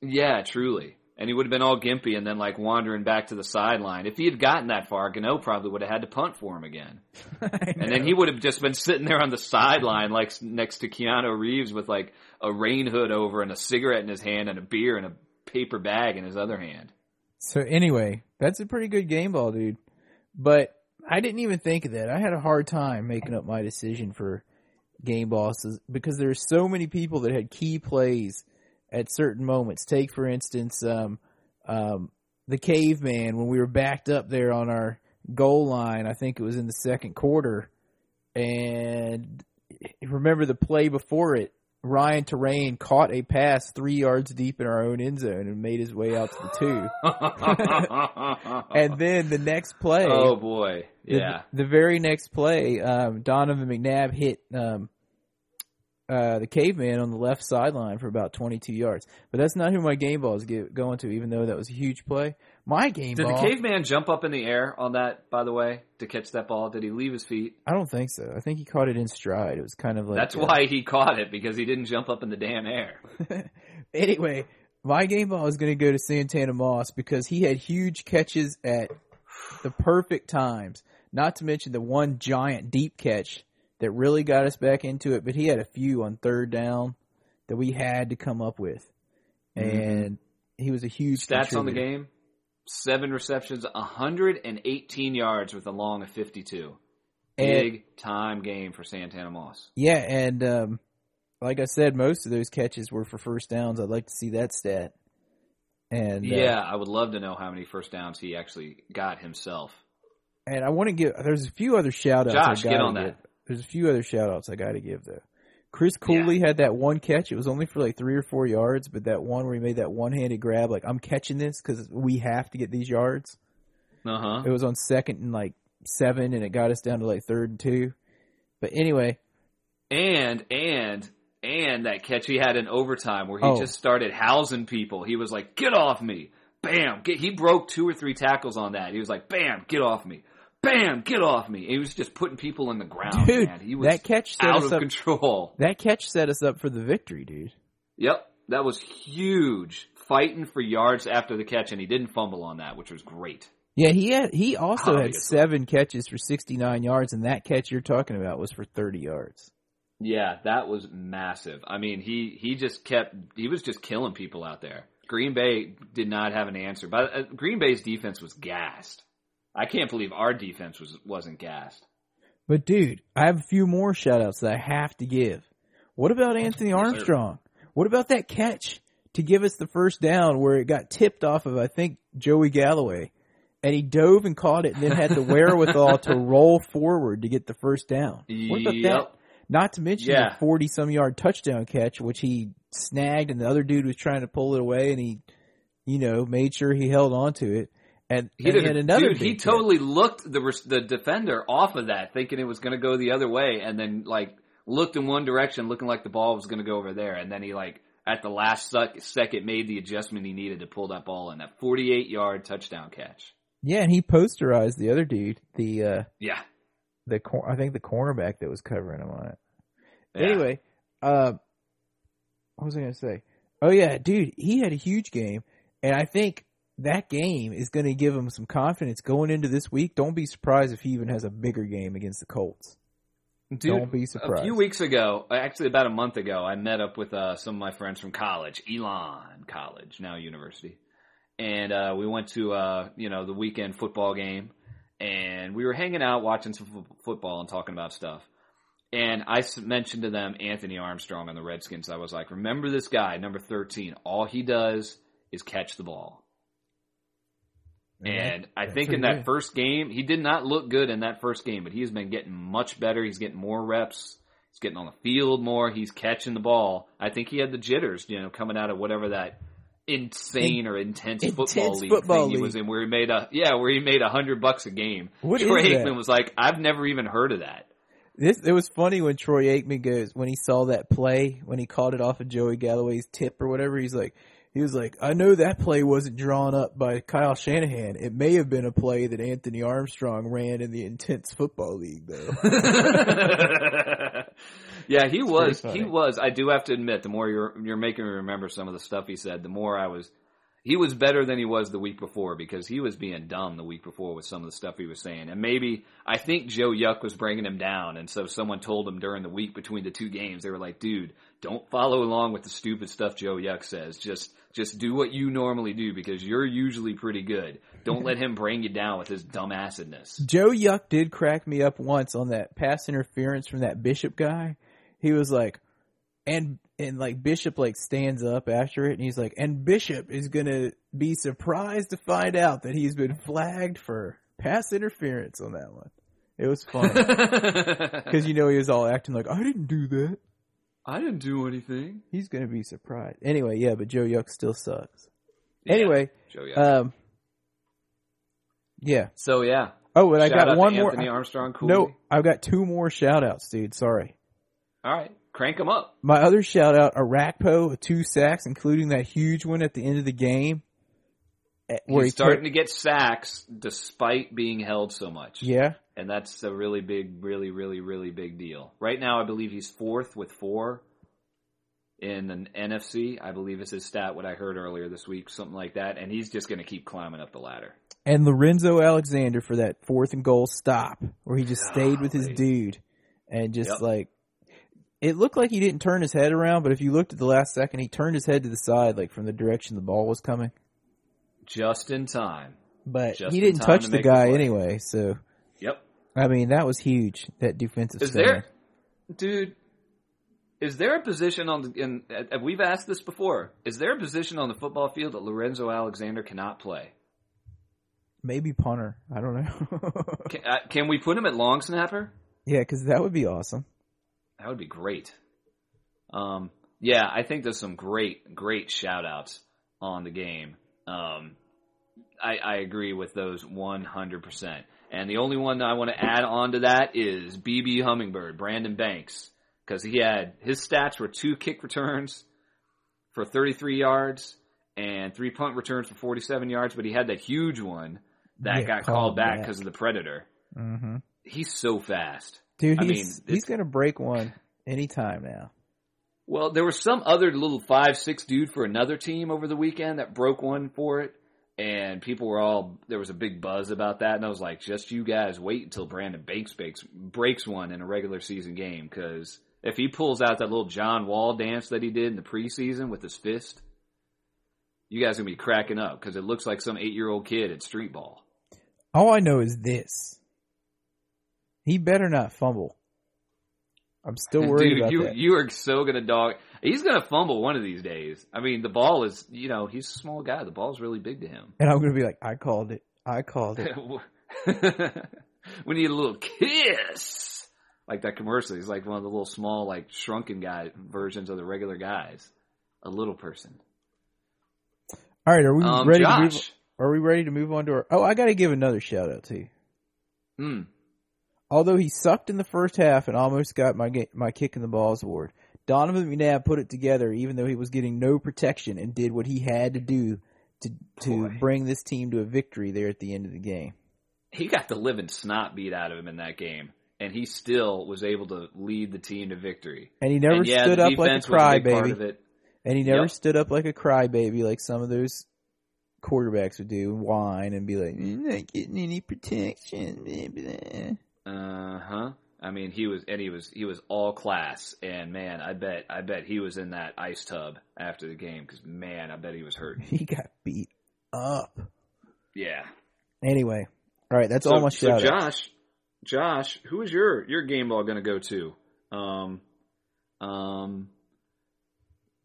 Yeah, truly. And he would have been all gimpy and then like wandering back to the sideline. If he had gotten that far, Gano probably would have had to punt for him again. And then he would have just been sitting there on the sideline, like next to Keanu Reeves with like a rain hood over and a cigarette in his hand and a beer and a paper bag in his other hand. So anyway, that's a pretty good game ball, dude. But I didn't even think of that. I had a hard time making up my decision for game bosses because there there's so many people that had key plays at certain moments. Take for instance, um, um, the caveman when we were backed up there on our goal line. I think it was in the second quarter, and remember the play before it. Ryan Torain caught a pass three yards deep in our own end zone and made his way out to the two. and then the next play, oh boy. the, Yeah. the very next play, um, Donovan McNabb hit um, uh, the caveman on the left sideline for about 22 yards. But that's not who my game ball is get, going to, even though that was a huge play. My game ball Did ball, the caveman jump up in the air on that, by the way, to catch that ball? Did he leave his feet? I don't think so. I think he caught it in stride. It was kind of like That's uh, why he caught it, because he didn't jump up in the damn air. anyway, my game ball is going to go to Santana Moss because he had huge catches at the perfect times. Not to mention the one giant deep catch that really got us back into it, but he had a few on third down that we had to come up with. And he was a huge Mm-hmm. Stats on the game: seven receptions, 118 yards with a long of 52. And- Big time game for Santana Moss. Yeah, and um, like I said, most of those catches were for first downs. I'd like to see that stat. And uh, Yeah, I would love to know how many first downs he actually got himself. And I want to give. There's a few other shout outs. Josh, get on that. give. There's a few other shout outs I got to give though. Chris Cooley had that one catch. It was only for like three or four yards, but that one where he made that one handed grab, like I'm catching this because we have to get these yards. Uh huh. It was on second and like seven, and it got us down to like third and two. But anyway, And and and that catch he had in overtime where he Oh. just started housing people. He was like, "Get off me!" Bam! Get, he broke two or three tackles on that. He was like, "Bam! Get off me!" Bam! Get off me! he was just putting people in the ground. dude, man. He was that catch set out us of up. control. That catch set us up for the victory, dude. Yep, that was huge. Fighting for yards after the catch, and he didn't fumble on that, which was great. Yeah, he had. He also had seven catches for 69 yards, and that catch you're talking about was for 30 yards. Yeah, that was massive. I mean, he he just kept he was just killing people out there. Green Bay did not have an answer, but uh, Green Bay's defense was gassed. I can't believe our defense was wasn't gassed. But dude, I have a few more shout outs that I have to give. What about Anthony. Armstrong? What about that catch to give us the first down where it got tipped off of I think Joey Galloway? And he dove and caught it and then had the wherewithal to roll forward to get the first down. What about that? Not to mention Yeah. the forty some yard touchdown catch, which he snagged and the other dude was trying to pull it away and he you know, made sure he held on to it. And, He and did had another dude. He totally looked the the defender off of that, thinking it was going to go the other way, and then like looked in one direction, looking like the ball was going to go over there, and then he like at the last sec- second made the adjustment he needed to pull that ball in that 48 yard touchdown catch. Yeah, and he posterized the other dude, the uh Yeah. the cor- I think the cornerback that was covering him on it. Yeah. Anyway, uh, what was I gonna say? Oh yeah, dude, he had a huge game, And I think that game is going to give him some confidence going into this week. Don't be surprised if he even has a bigger game against the Colts. Dude, Don't be surprised. A few weeks ago, actually about a month ago, I met up with uh, some of my friends from college, Elon College, now university, and uh, we went to uh, you know the weekend football game, and we were hanging out watching some fo- football and talking about stuff. And I mentioned to them Anthony Armstrong on the Redskins. I was like, remember this guy, number thirteen. All he does is catch the ball. And I think in that first game, he did not look good in that first game, but he has been getting much better. He's getting more reps. He's getting on the field more. He's catching the ball. I think he had the jitters, you know, coming out of whatever that insane or intense, Intense football league football thing he was in, where he made a yeah, where he made a hundred bucks a game. What Troy? Aikman was like, I've never even heard of that. This it was funny when Troy Aikman goes when he saw that play when he caught it off of Joey Galloway's tip or whatever. He's like, he was like, I know that play wasn't drawn up by Kyle Shanahan. It may have been a play that Anthony Armstrong ran in the intense football league, though. yeah, he was. He was. I do have to admit, the more you're you're making me remember some of the stuff he said, the more I was. He was better than he was the week before because he was being dumb the week before with some of the stuff he was saying, and maybe I think Joe Yuck was bringing him down, and so someone told him during the week between the two games, they were like, "Dude, don't follow along with the stupid stuff Joe Yuck says. Just just do what you normally do because you're usually pretty good. Don't let him bring you down with his dumbassedness." Joe Yuck did crack me up once on that pass interference from that Bishop guy. He was like, and and like Bishop like stands up after it, and he's like, and Bishop is gonna be surprised to find out that he's been flagged for pass interference on that one. It was fun because you know he was all acting like I didn't do that. I didn't do anything. He's gonna be surprised. Anyway, yeah, but Joe Yuck still sucks. Yeah, Anyway, Joe Yuck. um, yeah. So yeah. Oh, and I Shout got one more. Anthony Armstrong. Cool. No, I've got two more shout outs, dude. Sorry. All right, crank them up. My other shout out, Orakpo, two sacks, including that huge one at the end of the game. eh, Where He's he starting took- to get sacks despite being held so much. Yeah. And that's a really big, really, really, really big deal. Right now, I believe he's fourth with four in an NFC. I believe is his stat, what I heard earlier this week, something like that. And he's just going to keep climbing up the ladder. And Lorenzo Alexander for that fourth and goal stop where he just stayed with his dude and just Yep. like it looked like he didn't turn his head around, but if you looked at the last second, he turned his head to the side, like from the direction the ball was coming. Just in time. But Just he didn't touch to the make the guy anyway, so Yep. I mean that was huge. That defensive Is stand. there, dude? Is there a position on the? In, uh, we've asked this before. Is there a position on the football field that Lorenzo Alexander cannot play? maybe punter? I don't know. Can, uh, can we put him at long snapper? yeah, because that would be awesome. That would be great. Um, yeah, I think there's some great, great shout outs on the game. Um, I, I agree with those 100%. And the only one that I want to add on to that is BB Hummingbird, Brandon Banks. Because he had, his stats were two kick returns for 33 yards and three punt returns for 47 yards, but he had that huge one that Yeah, got called called back because of the Predator. hmm He's so fast. Dude, I he's mean, he's gonna break one anytime now. Well, there was some other little five six dude for another team over the weekend that broke one for it, and people were all there was a big buzz about that, and I was like, just you guys wait until Brandon Banks breaks breaks one in a regular season game because if he pulls out that little John Wall dance that he did in the preseason with his fist, you guys are gonna be cracking up because it looks like some eight year old kid at street ball. All I know is this: he better not fumble. I'm still worried Dude, about you that. you are so gonna dog. He's gonna fumble one of these days. I mean, the ball is you know he's a small guy. The ball's really big to him. and I'm gonna be like, I called it. I called it. we need a little kiss. Like that commercial. He's like one of the little small, like shrunken guy versions of the regular guys. A little person. All right, are we Um, ready to move? Are we ready to move on to our? Oh, I got to give another shout out to you. Hmm. Although he sucked in the first half and almost got my ga- my kick in the balls award, Donovan McNabb put it together even though he was getting no protection and did what he had to do to to Boy. bring this team to a victory there at the end of the game. He got the living snot beat out of him in that game, and he still was able to lead the team to victory. And he never And yeah, stood up like a defense was a big part crybaby. And he never Yep. stood up like a crybaby like some of those quarterbacks would do, whine and be like, "You're not getting any protection." Blah, blah. Uh huh. I mean, he was, and he was, he was all class. And man, I bet, I bet he was in that ice tub after the game because man, I bet he was hurt. He got beat up. Yeah. Anyway, all right, that's so, all my so shout Josh, Josh, who is your your game ball going to go to? Um, um.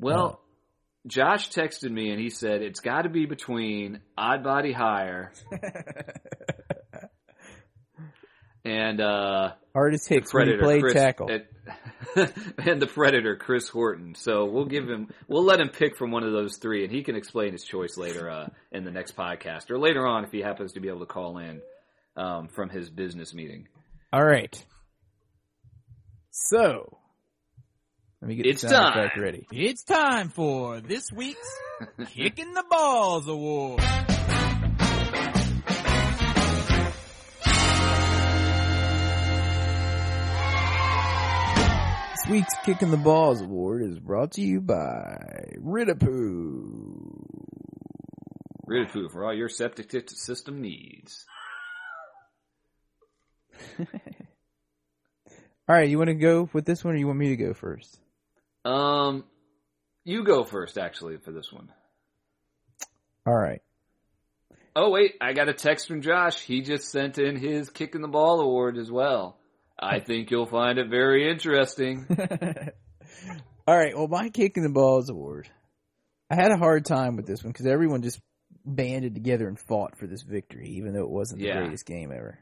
Well, Josh texted me and he said it's got to be between Odd Body Hire and uh, Artis Hicks when he Predator played Chris tackle. and, and the Predator Chris Horton. So we'll give him, we'll let him pick from one of those three, and he can explain his choice later uh, in the next podcast or later on if he happens to be able to call in um, from his business meeting. All right. So, let me get It's the sound time. ready. It's time for this week's Kicking the Balls Award. Week's Kicking the Balls Award is brought to you by Ridapoo. Ridapoo for all your septic t- system needs. All right, you want to go with this one, or you want me to go first? Um, you go first, actually, for this one. All right. Oh wait, I got a text from Josh. He just sent in his kicking the ball award as well. I think you'll find it very interesting. All right. Well, my Kicking the Balls Award. I had a hard time with this one because everyone just banded together and fought for this victory, even though it wasn't the greatest game ever.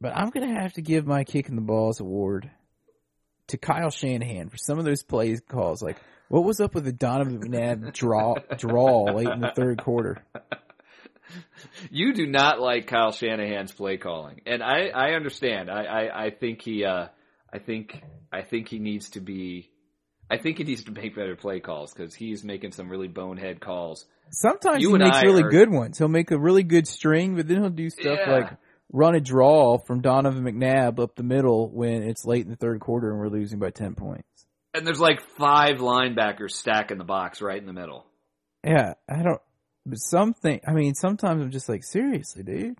But I'm going to have to give my Kicking the Balls Award to Kyle Shanahan for some of those plays calls. Like, what was up with the Donovan McNabb draw draw late in the third quarter? You do not like Kyle Shanahan's play calling, and I, I understand. I, I, I think he, uh, I think, I think he needs to be, I think he needs to make better play calls because he's making some really bonehead calls. Sometimes You he makes I really are- good ones. He'll make a really good string, but then he'll do stuff Yeah. like run a draw from Donovan McNabb up the middle when it's late in the third quarter and we're losing by 10 points. And there's like five linebackers stacking the box right in the middle. Yeah, I don't, but something, I mean, sometimes I'm just like, seriously, dude.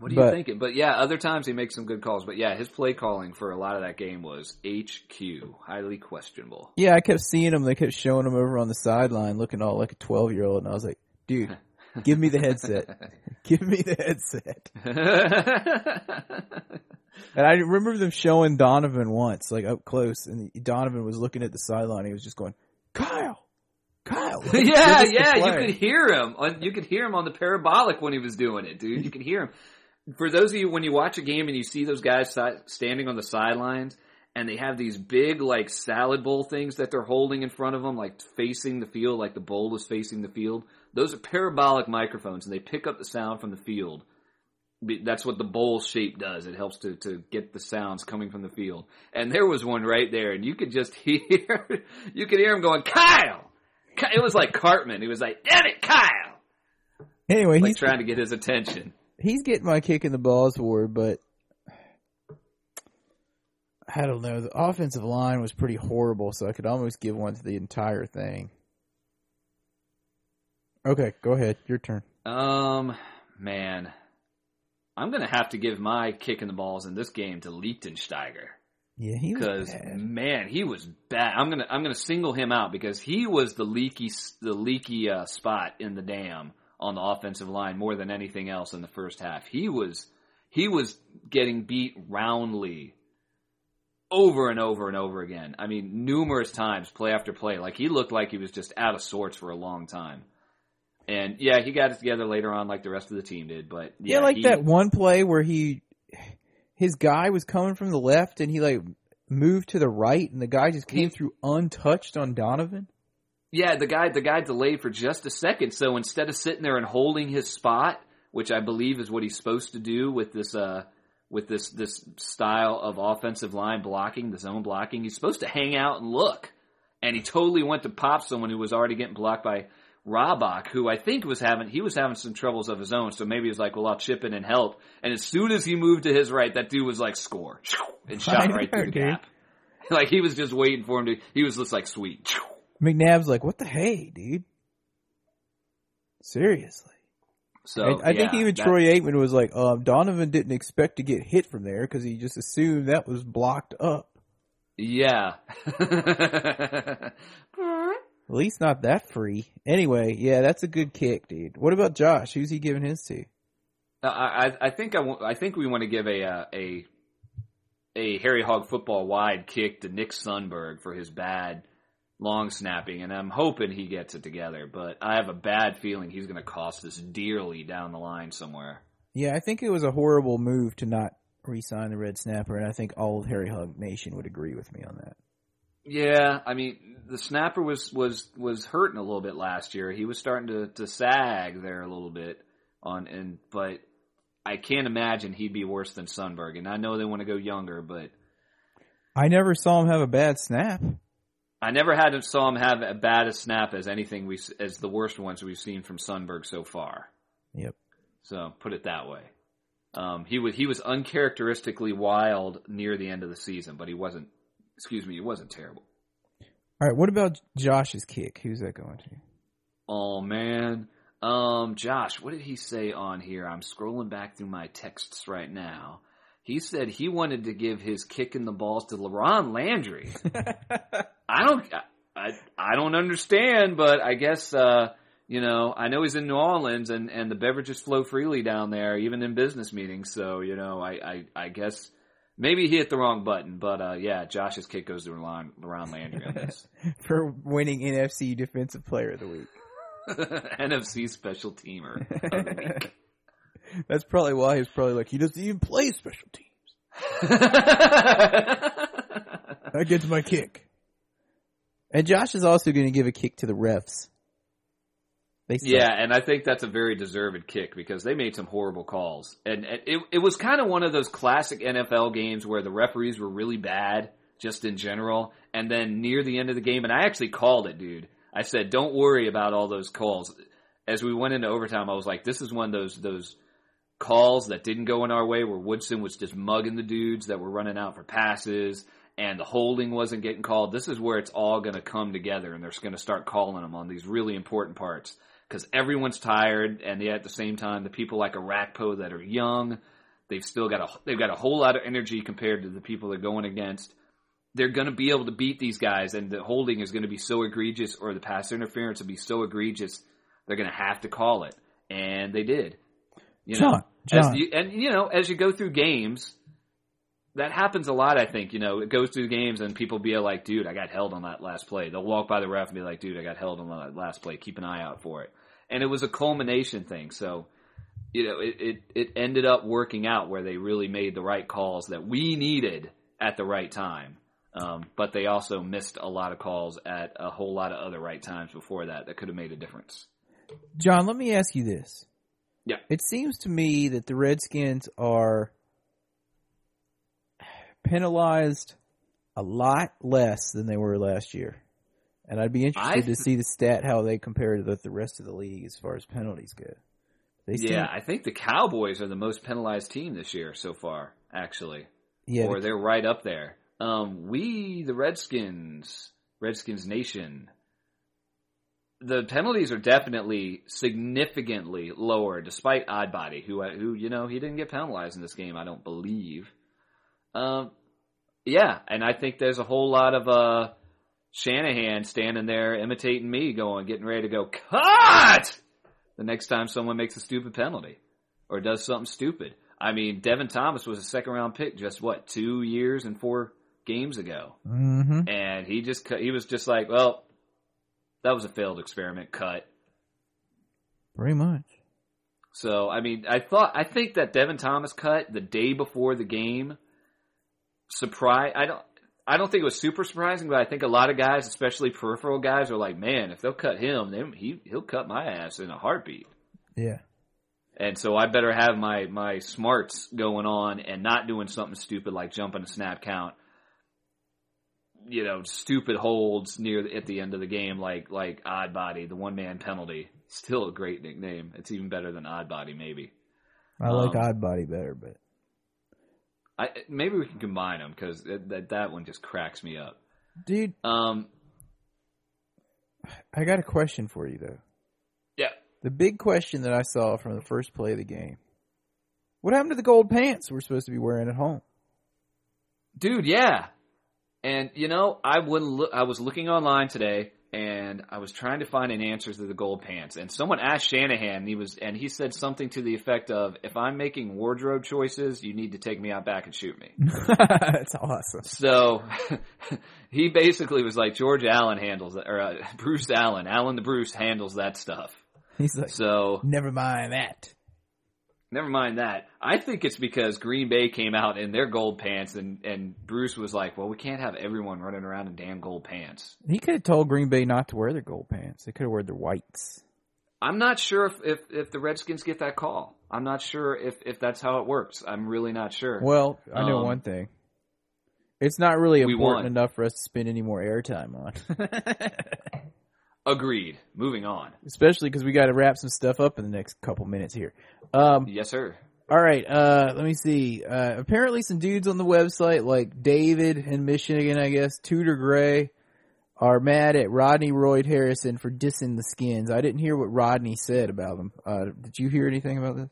What are But- you thinking? But yeah, other times he makes some good calls. But yeah, his play calling for a lot of that game was HQ, highly questionable. Yeah, I kept seeing him. They kept showing him over on the sideline looking all like a 12 year old. And I was like, dude, give me the headset. give me the headset. And I remember them showing Donovan once, like up close, and Donovan was looking at the sideline. He was just going, Kyle, Like, yeah, yeah, you could hear him. on- You could hear him on the parabolic when he was doing it, dude. You could hear him. For those of you when you watch a game and you see those guys standing on the sidelines and they have these big like salad bowl things that they're holding in front of them, like facing the field, like the bowl is facing the field. Those are parabolic microphones, and they pick up the sound from the field. That's what the bowl shape does. It helps to, to get the sounds coming from the field. And there was one right there, and you could just hear, you could hear him going, Kyle! It was like Cartman. He was like, damn it, Kyle! Anyway, Like he's trying to get his attention. he's getting my kick in the balls award, but I don't know. The offensive line was pretty horrible, so I could almost give one to the entire thing. Okay, go ahead. Your turn. Um, man. I'm gonna have to give my kick in the balls in this game to Lichtensteiger. Yeah, he was because man, he was bad. I'm gonna I'm gonna single him out because he was the leaky the leaky uh, spot in the dam on the offensive line more than anything else in the first half. He was he was getting beat roundly over and over and over again. I mean, numerous times, play after play. Like he looked like he was just out of sorts for a long time. And yeah, he got it together later on, like the rest of the team did. But Yeah, yeah, like he- that one play where he, his guy was coming from the left and he like moved to the right and the guy just came He- through untouched on Donovan. Yeah, the guy the guy delayed for just a second. So instead of sitting there and holding his spot, which I believe is what he's supposed to do with this uh with this this style of offensive line blocking, the zone blocking, he's supposed to hang out and look. And he totally went to pop someone who was already getting blocked by Rabach, who I think was having he was having some troubles of his own. So maybe he was like, "Well, I'll chip in and help." And as soon as he moved to his right, that dude was like, "Score!" and shot right through the gap. Like he was just waiting for him to. He was just like, "Sweet." McNabb's like, what the hey, dude? Seriously. So I, I think even that- Troy Aikman was like, um, Donovan didn't expect to get hit from there because he just assumed that was blocked up. Yeah. At least not that free. Anyway, yeah, that's a good kick, dude. What about Josh? Who's he giving his to? I, I, I think I, think we want to give a uh, a a Harry Hog football wide kick to Nick Sundberg for his bad long snapping, and I'm hoping he gets it together. But I have a bad feeling he's going to cost us dearly down the line somewhere. Yeah, I think it was a horrible move to not re-sign the Red Snapper, and I think all of Harry Hog Nation would agree with me on that. Yeah, I mean the snapper was was was hurting a little bit last year. He was starting to to sag there a little bit on and but I can't imagine he'd be worse than Sundberg. And I know they want to go younger, but I never saw him have a bad snap. I never had saw him have a bad a snap as anything we as the worst ones we've seen from Sundberg so far. Yep. So put it that way. Um, he was he was uncharacteristically wild near the end of the season, but he wasn't. Excuse me, it wasn't terrible. All right, what about Josh's kick? Who's that going to? Oh man. Um, Josh, what did he say on here? I'm scrolling back through my texts right now. He said he wanted to give his kick in the balls to LaRon Landry. I don't, I, I don't understand, but I guess, uh, you know, I know he's in New Orleans and, and the beverages flow freely down there, even in business meetings. So, you know, I, I, I guess maybe he hit the wrong button, but, uh, yeah, Josh's kick goes to LaRon, LaRon Landry on this. For winning NFC Defensive Player of the Week. NFC special teamer. of the week. That's probably why he's probably like, he doesn't even play special teams. That gets my kick. And Josh is also going to give a kick to the refs. Yeah, and I think that's a very deserved kick because they made some horrible calls. And, and it, it was kind of one of those classic NFL games where the referees were really bad, just in general. And then near the end of the game, and I actually called it, dude. I said, don't worry about all those calls. As we went into overtime, I was like, this is one of those, those calls that didn't go in our way where Woodson was just mugging the dudes that were running out for passes and the holding wasn't getting called. This is where it's all going to come together and they're going to start calling them on these really important parts because everyone's tired and yet at the same time the people like Orakpo that are young, they've still got a they've got a whole lot of energy compared to the people they're going against. They're going to be able to beat these guys and the holding is going to be so egregious or the pass interference will be so egregious they're going to have to call it and they did. You know, John, as John. you, and you know, as you go through games, that happens a lot. I think you know, it goes through games and people be like, "Dude, I got held on that last play." They'll walk by the ref and be like, "Dude, I got held on that last play. Keep an eye out for it." And it was a culmination thing. So, you know, it it, it ended up working out where they really made the right calls that we needed at the right time. Um, but they also missed a lot of calls at a whole lot of other right times before that that could have made a difference. John, let me ask you this. Yeah. It seems to me that the Redskins are penalized a lot less than they were last year. And I'd be interested I to see the stat how they compare to the, the rest of the league as far as penalties go. They seem, Yeah, I think the Cowboys are the most penalized team this year so far, actually. yeah, or the- they're right up there. Um, we, the Redskins, Redskins Nation, the penalties are definitely significantly lower, despite Oddbody, who, who you know, he didn't get penalized in this game, I don't believe. Um, yeah, and I think there's a whole lot of uh, Shanahan standing there imitating me, going, getting ready to go cut the next time someone makes a stupid penalty or does something stupid. I mean, Devin Thomas was a second round pick just what two years and four games ago, Mhm. and he just he was just like, well, that was a failed experiment. Cut. pretty much. So I mean, I thought I think that Devin Thomas cut the day before the game. Surprise! I don't. I don't think it was super surprising, but I think a lot of guys, especially peripheral guys, are like, "Man, if they'll cut him, then he he'll cut my ass in a heartbeat." Yeah. And so I better have my my smarts going on and not doing something stupid like jumping a snap count. You know, stupid holds near the, at the end of the game, like like odd body, the one man penalty. Still a great nickname. It's even better than odd body, maybe. I like Um, odd body better, but I maybe we can combine them because that that one just cracks me up. dude, Um, I got a question for you though. yeah, The big question that I saw from the first play of the game. What happened to the gold pants we're supposed to be wearing at home? Dude, yeah. And you know, I wouldn't I was looking online today and I was trying to find an answer to the gold pants. And someone asked Shanahan and he was and he said something to the effect of if I'm making wardrobe choices, you need to take me out back and shoot me. That's awesome. So he basically was like George Allen handles that or uh, Bruce Allen, Allen the Bruce handles that stuff. He's like, So never mind that. Never mind that. I think it's because Green Bay came out in their gold pants and, and Bruce was like, well, we can't have everyone running around in damn gold pants. He could have told Green Bay not to wear their gold pants. They could have worn their whites. I'm not sure if, if, if the Redskins get that call. I'm not sure if, if that's how it works. I'm really not sure. Well, I know Um, one thing. It's not really important enough for us to spend any more airtime on. Agreed. Moving on. Especially because we got to wrap some stuff up in the next couple minutes here. Um, Yes, sir. All right, uh, let me see. Uh, apparently some dudes on the website, like David in Michigan, I guess, Tudor Gray, are mad at Rodney Royd Harrison for dissing the skins. I didn't hear what Rodney said about them. Uh, did you hear anything about this?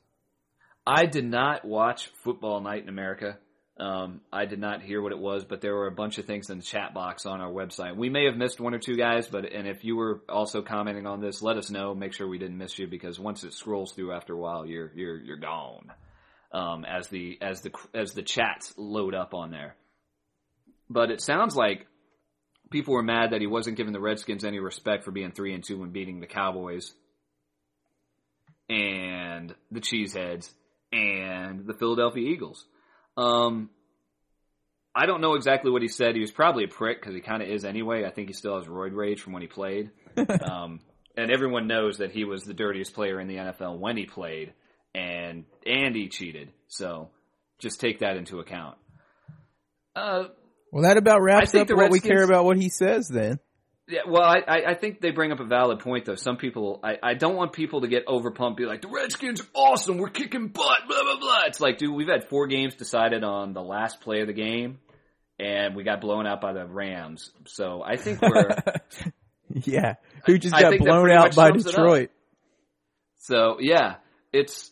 I did not watch Football Night in America. Um, I did not hear what it was, but there were a bunch of things in the chat box on our website. We may have missed one or two guys, but and if you were also commenting on this, let us know. Make sure we didn't miss you because once it scrolls through after a while, you're you're you're gone. Um, as the as the as the chats load up on there. But it sounds like people were mad that he wasn't giving the Redskins any respect for being three and two when beating the Cowboys and the Cheeseheads and the Philadelphia Eagles. Um, I don't know exactly what he said. He was probably a prick because he kind of is anyway. I think he still has roid rage from when he played. um, and everyone knows that he was the dirtiest player in the NFL when he played, and and he cheated. So just take that into account. Uh, Well, that about wraps up what we care about what he says then. Yeah, well, I, I, I think they bring up a valid point though. Some people, I, I don't want people to get overpumped, be like, the Redskins are awesome, we're kicking butt, blah, blah, blah. It's like, dude, we've had four games decided on the last play of the game, and we got blown out by the Rams. So I think we're, yeah. Who just I got that blown out by sums it up. Detroit. so yeah, it's,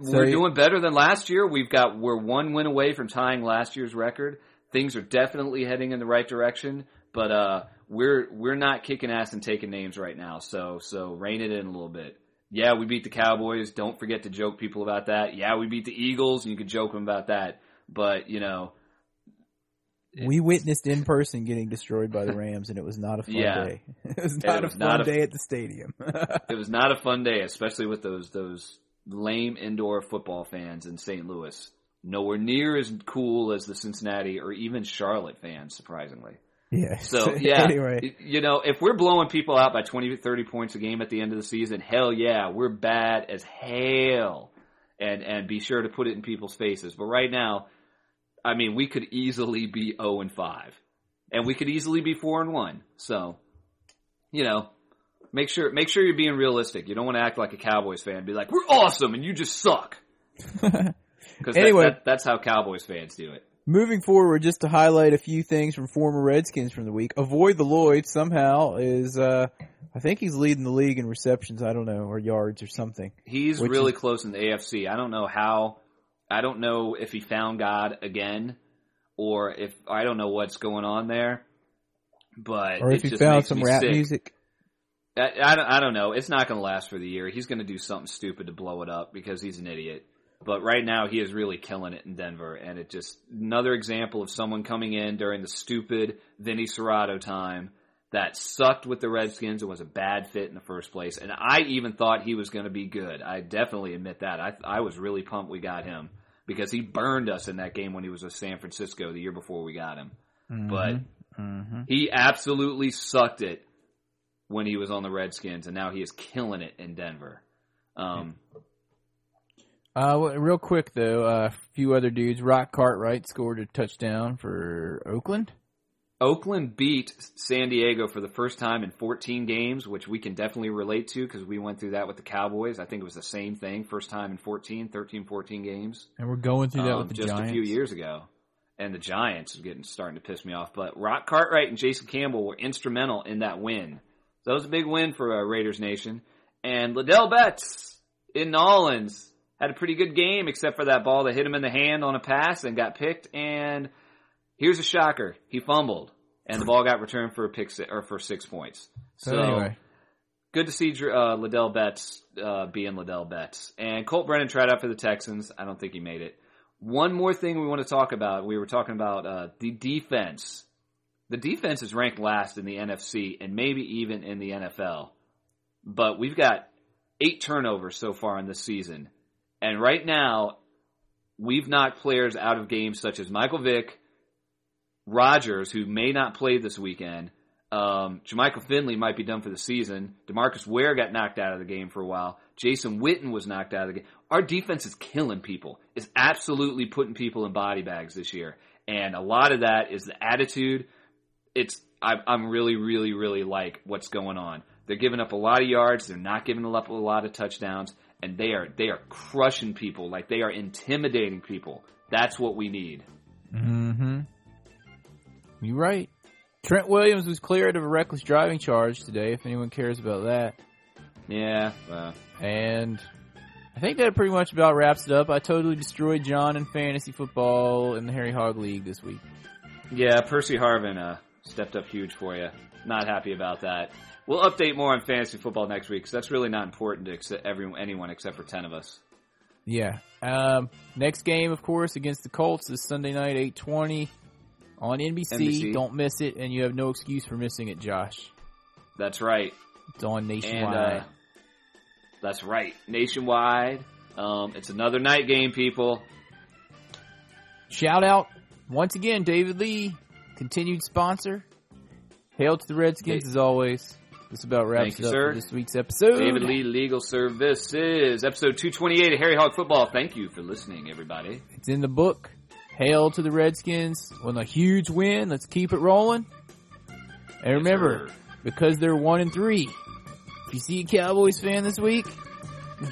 So we're you- doing better than last year. We've got, we're one win away from tying last year's record. Things are definitely heading in the right direction, but, uh, we're, we're not kicking ass and taking names right now. So, so rein it in a little bit. Yeah, we beat the Cowboys. Don't forget to joke people about that. Yeah, we beat the Eagles and you could joke them about that. But, you know, We witnessed in person getting destroyed by the Rams, and it was not a fun Yeah. day. It was It not was a fun not a- day at the stadium. it was not a fun day, especially with those, those lame indoor football fans in St. Louis. Nowhere near as cool as the Cincinnati or even Charlotte fans, surprisingly. Yeah. So yeah, anyway, you know, if we're blowing people out by 20 30 points a game at the end of the season, hell yeah, we're bad as hell. And and be sure to put it in people's faces. But right now, I mean, we could easily be 0 and 5. And we could easily be 4 and 1. So, you know, make sure make sure you're being realistic. You don't want to act like a Cowboys fan be like, "We're awesome and you just suck." Cuz Anyway. that's how Cowboys fans do it. Moving forward, just to highlight a few things from former Redskins from the week. Avoid the Lloyd somehow is, uh, I think he's leading the league in receptions. I don't know, or yards or something. He's really is- close in the AFC. I don't know how. I don't know if he found God again, or if I don't know what's going on there. But Or if he found some rap sick. music. I, I, don't, I don't know. It's not going to last for the year. He's going to do something stupid to blow it up because he's an idiot. But right now, he is really killing it in Denver, and it just another example of someone coming in during the stupid Vinny Cerrato time that sucked with the Redskins and was a bad fit in the first place. And I even thought he was going to be good. I definitely admit that. I I was really pumped we got him because he burned us in that game when he was with San Francisco the year before we got him. But he absolutely sucked it when he was on the Redskins, and now he is killing it in Denver. Um, Uh, well, real quick though, uh, a few other dudes. Rock Cartwright scored a touchdown for Oakland. Oakland beat San Diego for the first time in 14 games, which we can definitely relate to because we went through that with the Cowboys. I think it was the same thing, first time in 14, 13, 14 games. And we're going through that um, with the just Giants. a few years ago. And the Giants are getting starting to piss me off. But Rock Cartwright and Jason Campbell were instrumental in that win. So that was a big win for uh, Raiders Nation. And Ladell Betts in Nolans had a pretty good game, except for that ball that hit him in the hand on a pass and got picked. And here's a shocker: he fumbled, and the ball got returned for a pick si- or for six points. So, So, anyway, good to see uh, Ladell Betts uh, being Ladell Betts. And Colt Brennan tried out for the Texans. I don't think he made it. One more thing we want to talk about. We were talking about uh, the defense. The defense is ranked last in the NFC and maybe even in the NFL. But we've got eight turnovers so far in this season. And right now, we've knocked players out of games such as Michael Vick, Rodgers, who may not play this weekend. Um, Jermichael Finley might be done for the season. Demarcus Ware got knocked out of the game for a while. Jason Witten was knocked out of the game. Our defense is killing people. It's absolutely putting people in body bags this year. And a lot of that is the attitude. It's, I, I'm really, really, really like what's going on. They're giving up a lot of yards. They're not giving up a lot of touchdowns. And they are, they are crushing people. Like they are intimidating people. That's what we need. Mm-hmm. You're right. Trent Williams was cleared of a reckless driving charge today, if anyone cares about that. Yeah. Uh, And I think that pretty much about wraps it up. I totally destroyed John in fantasy football in the Harry Hog League this week. Yeah, Percy Harvin uh, stepped up huge for you. Not happy about that. We'll update more on fantasy football next week because that's really not important to everyone, anyone except for ten of us. Yeah. Um, next game, of course, against the Colts is Sunday night, 820 on NBC. NBC. Don't miss it, and you have no excuse for missing it, Josh. That's right. It's on And nationwide. uh, that's right, nationwide. Um, it's another night game, people. Shout out once again, David Lee, continued sponsor. Hail to the Redskins Hey. as always. This about wraps Thank it up sir. for this week's episode. David Lee Legal Services, episode 228 of Harry Hog Football. Thank you for listening, everybody. It's in the book. Hail to the Redskins on a huge win. Let's keep it rolling. And remember, because they're one and three, if you see a Cowboys fan this week, Ah,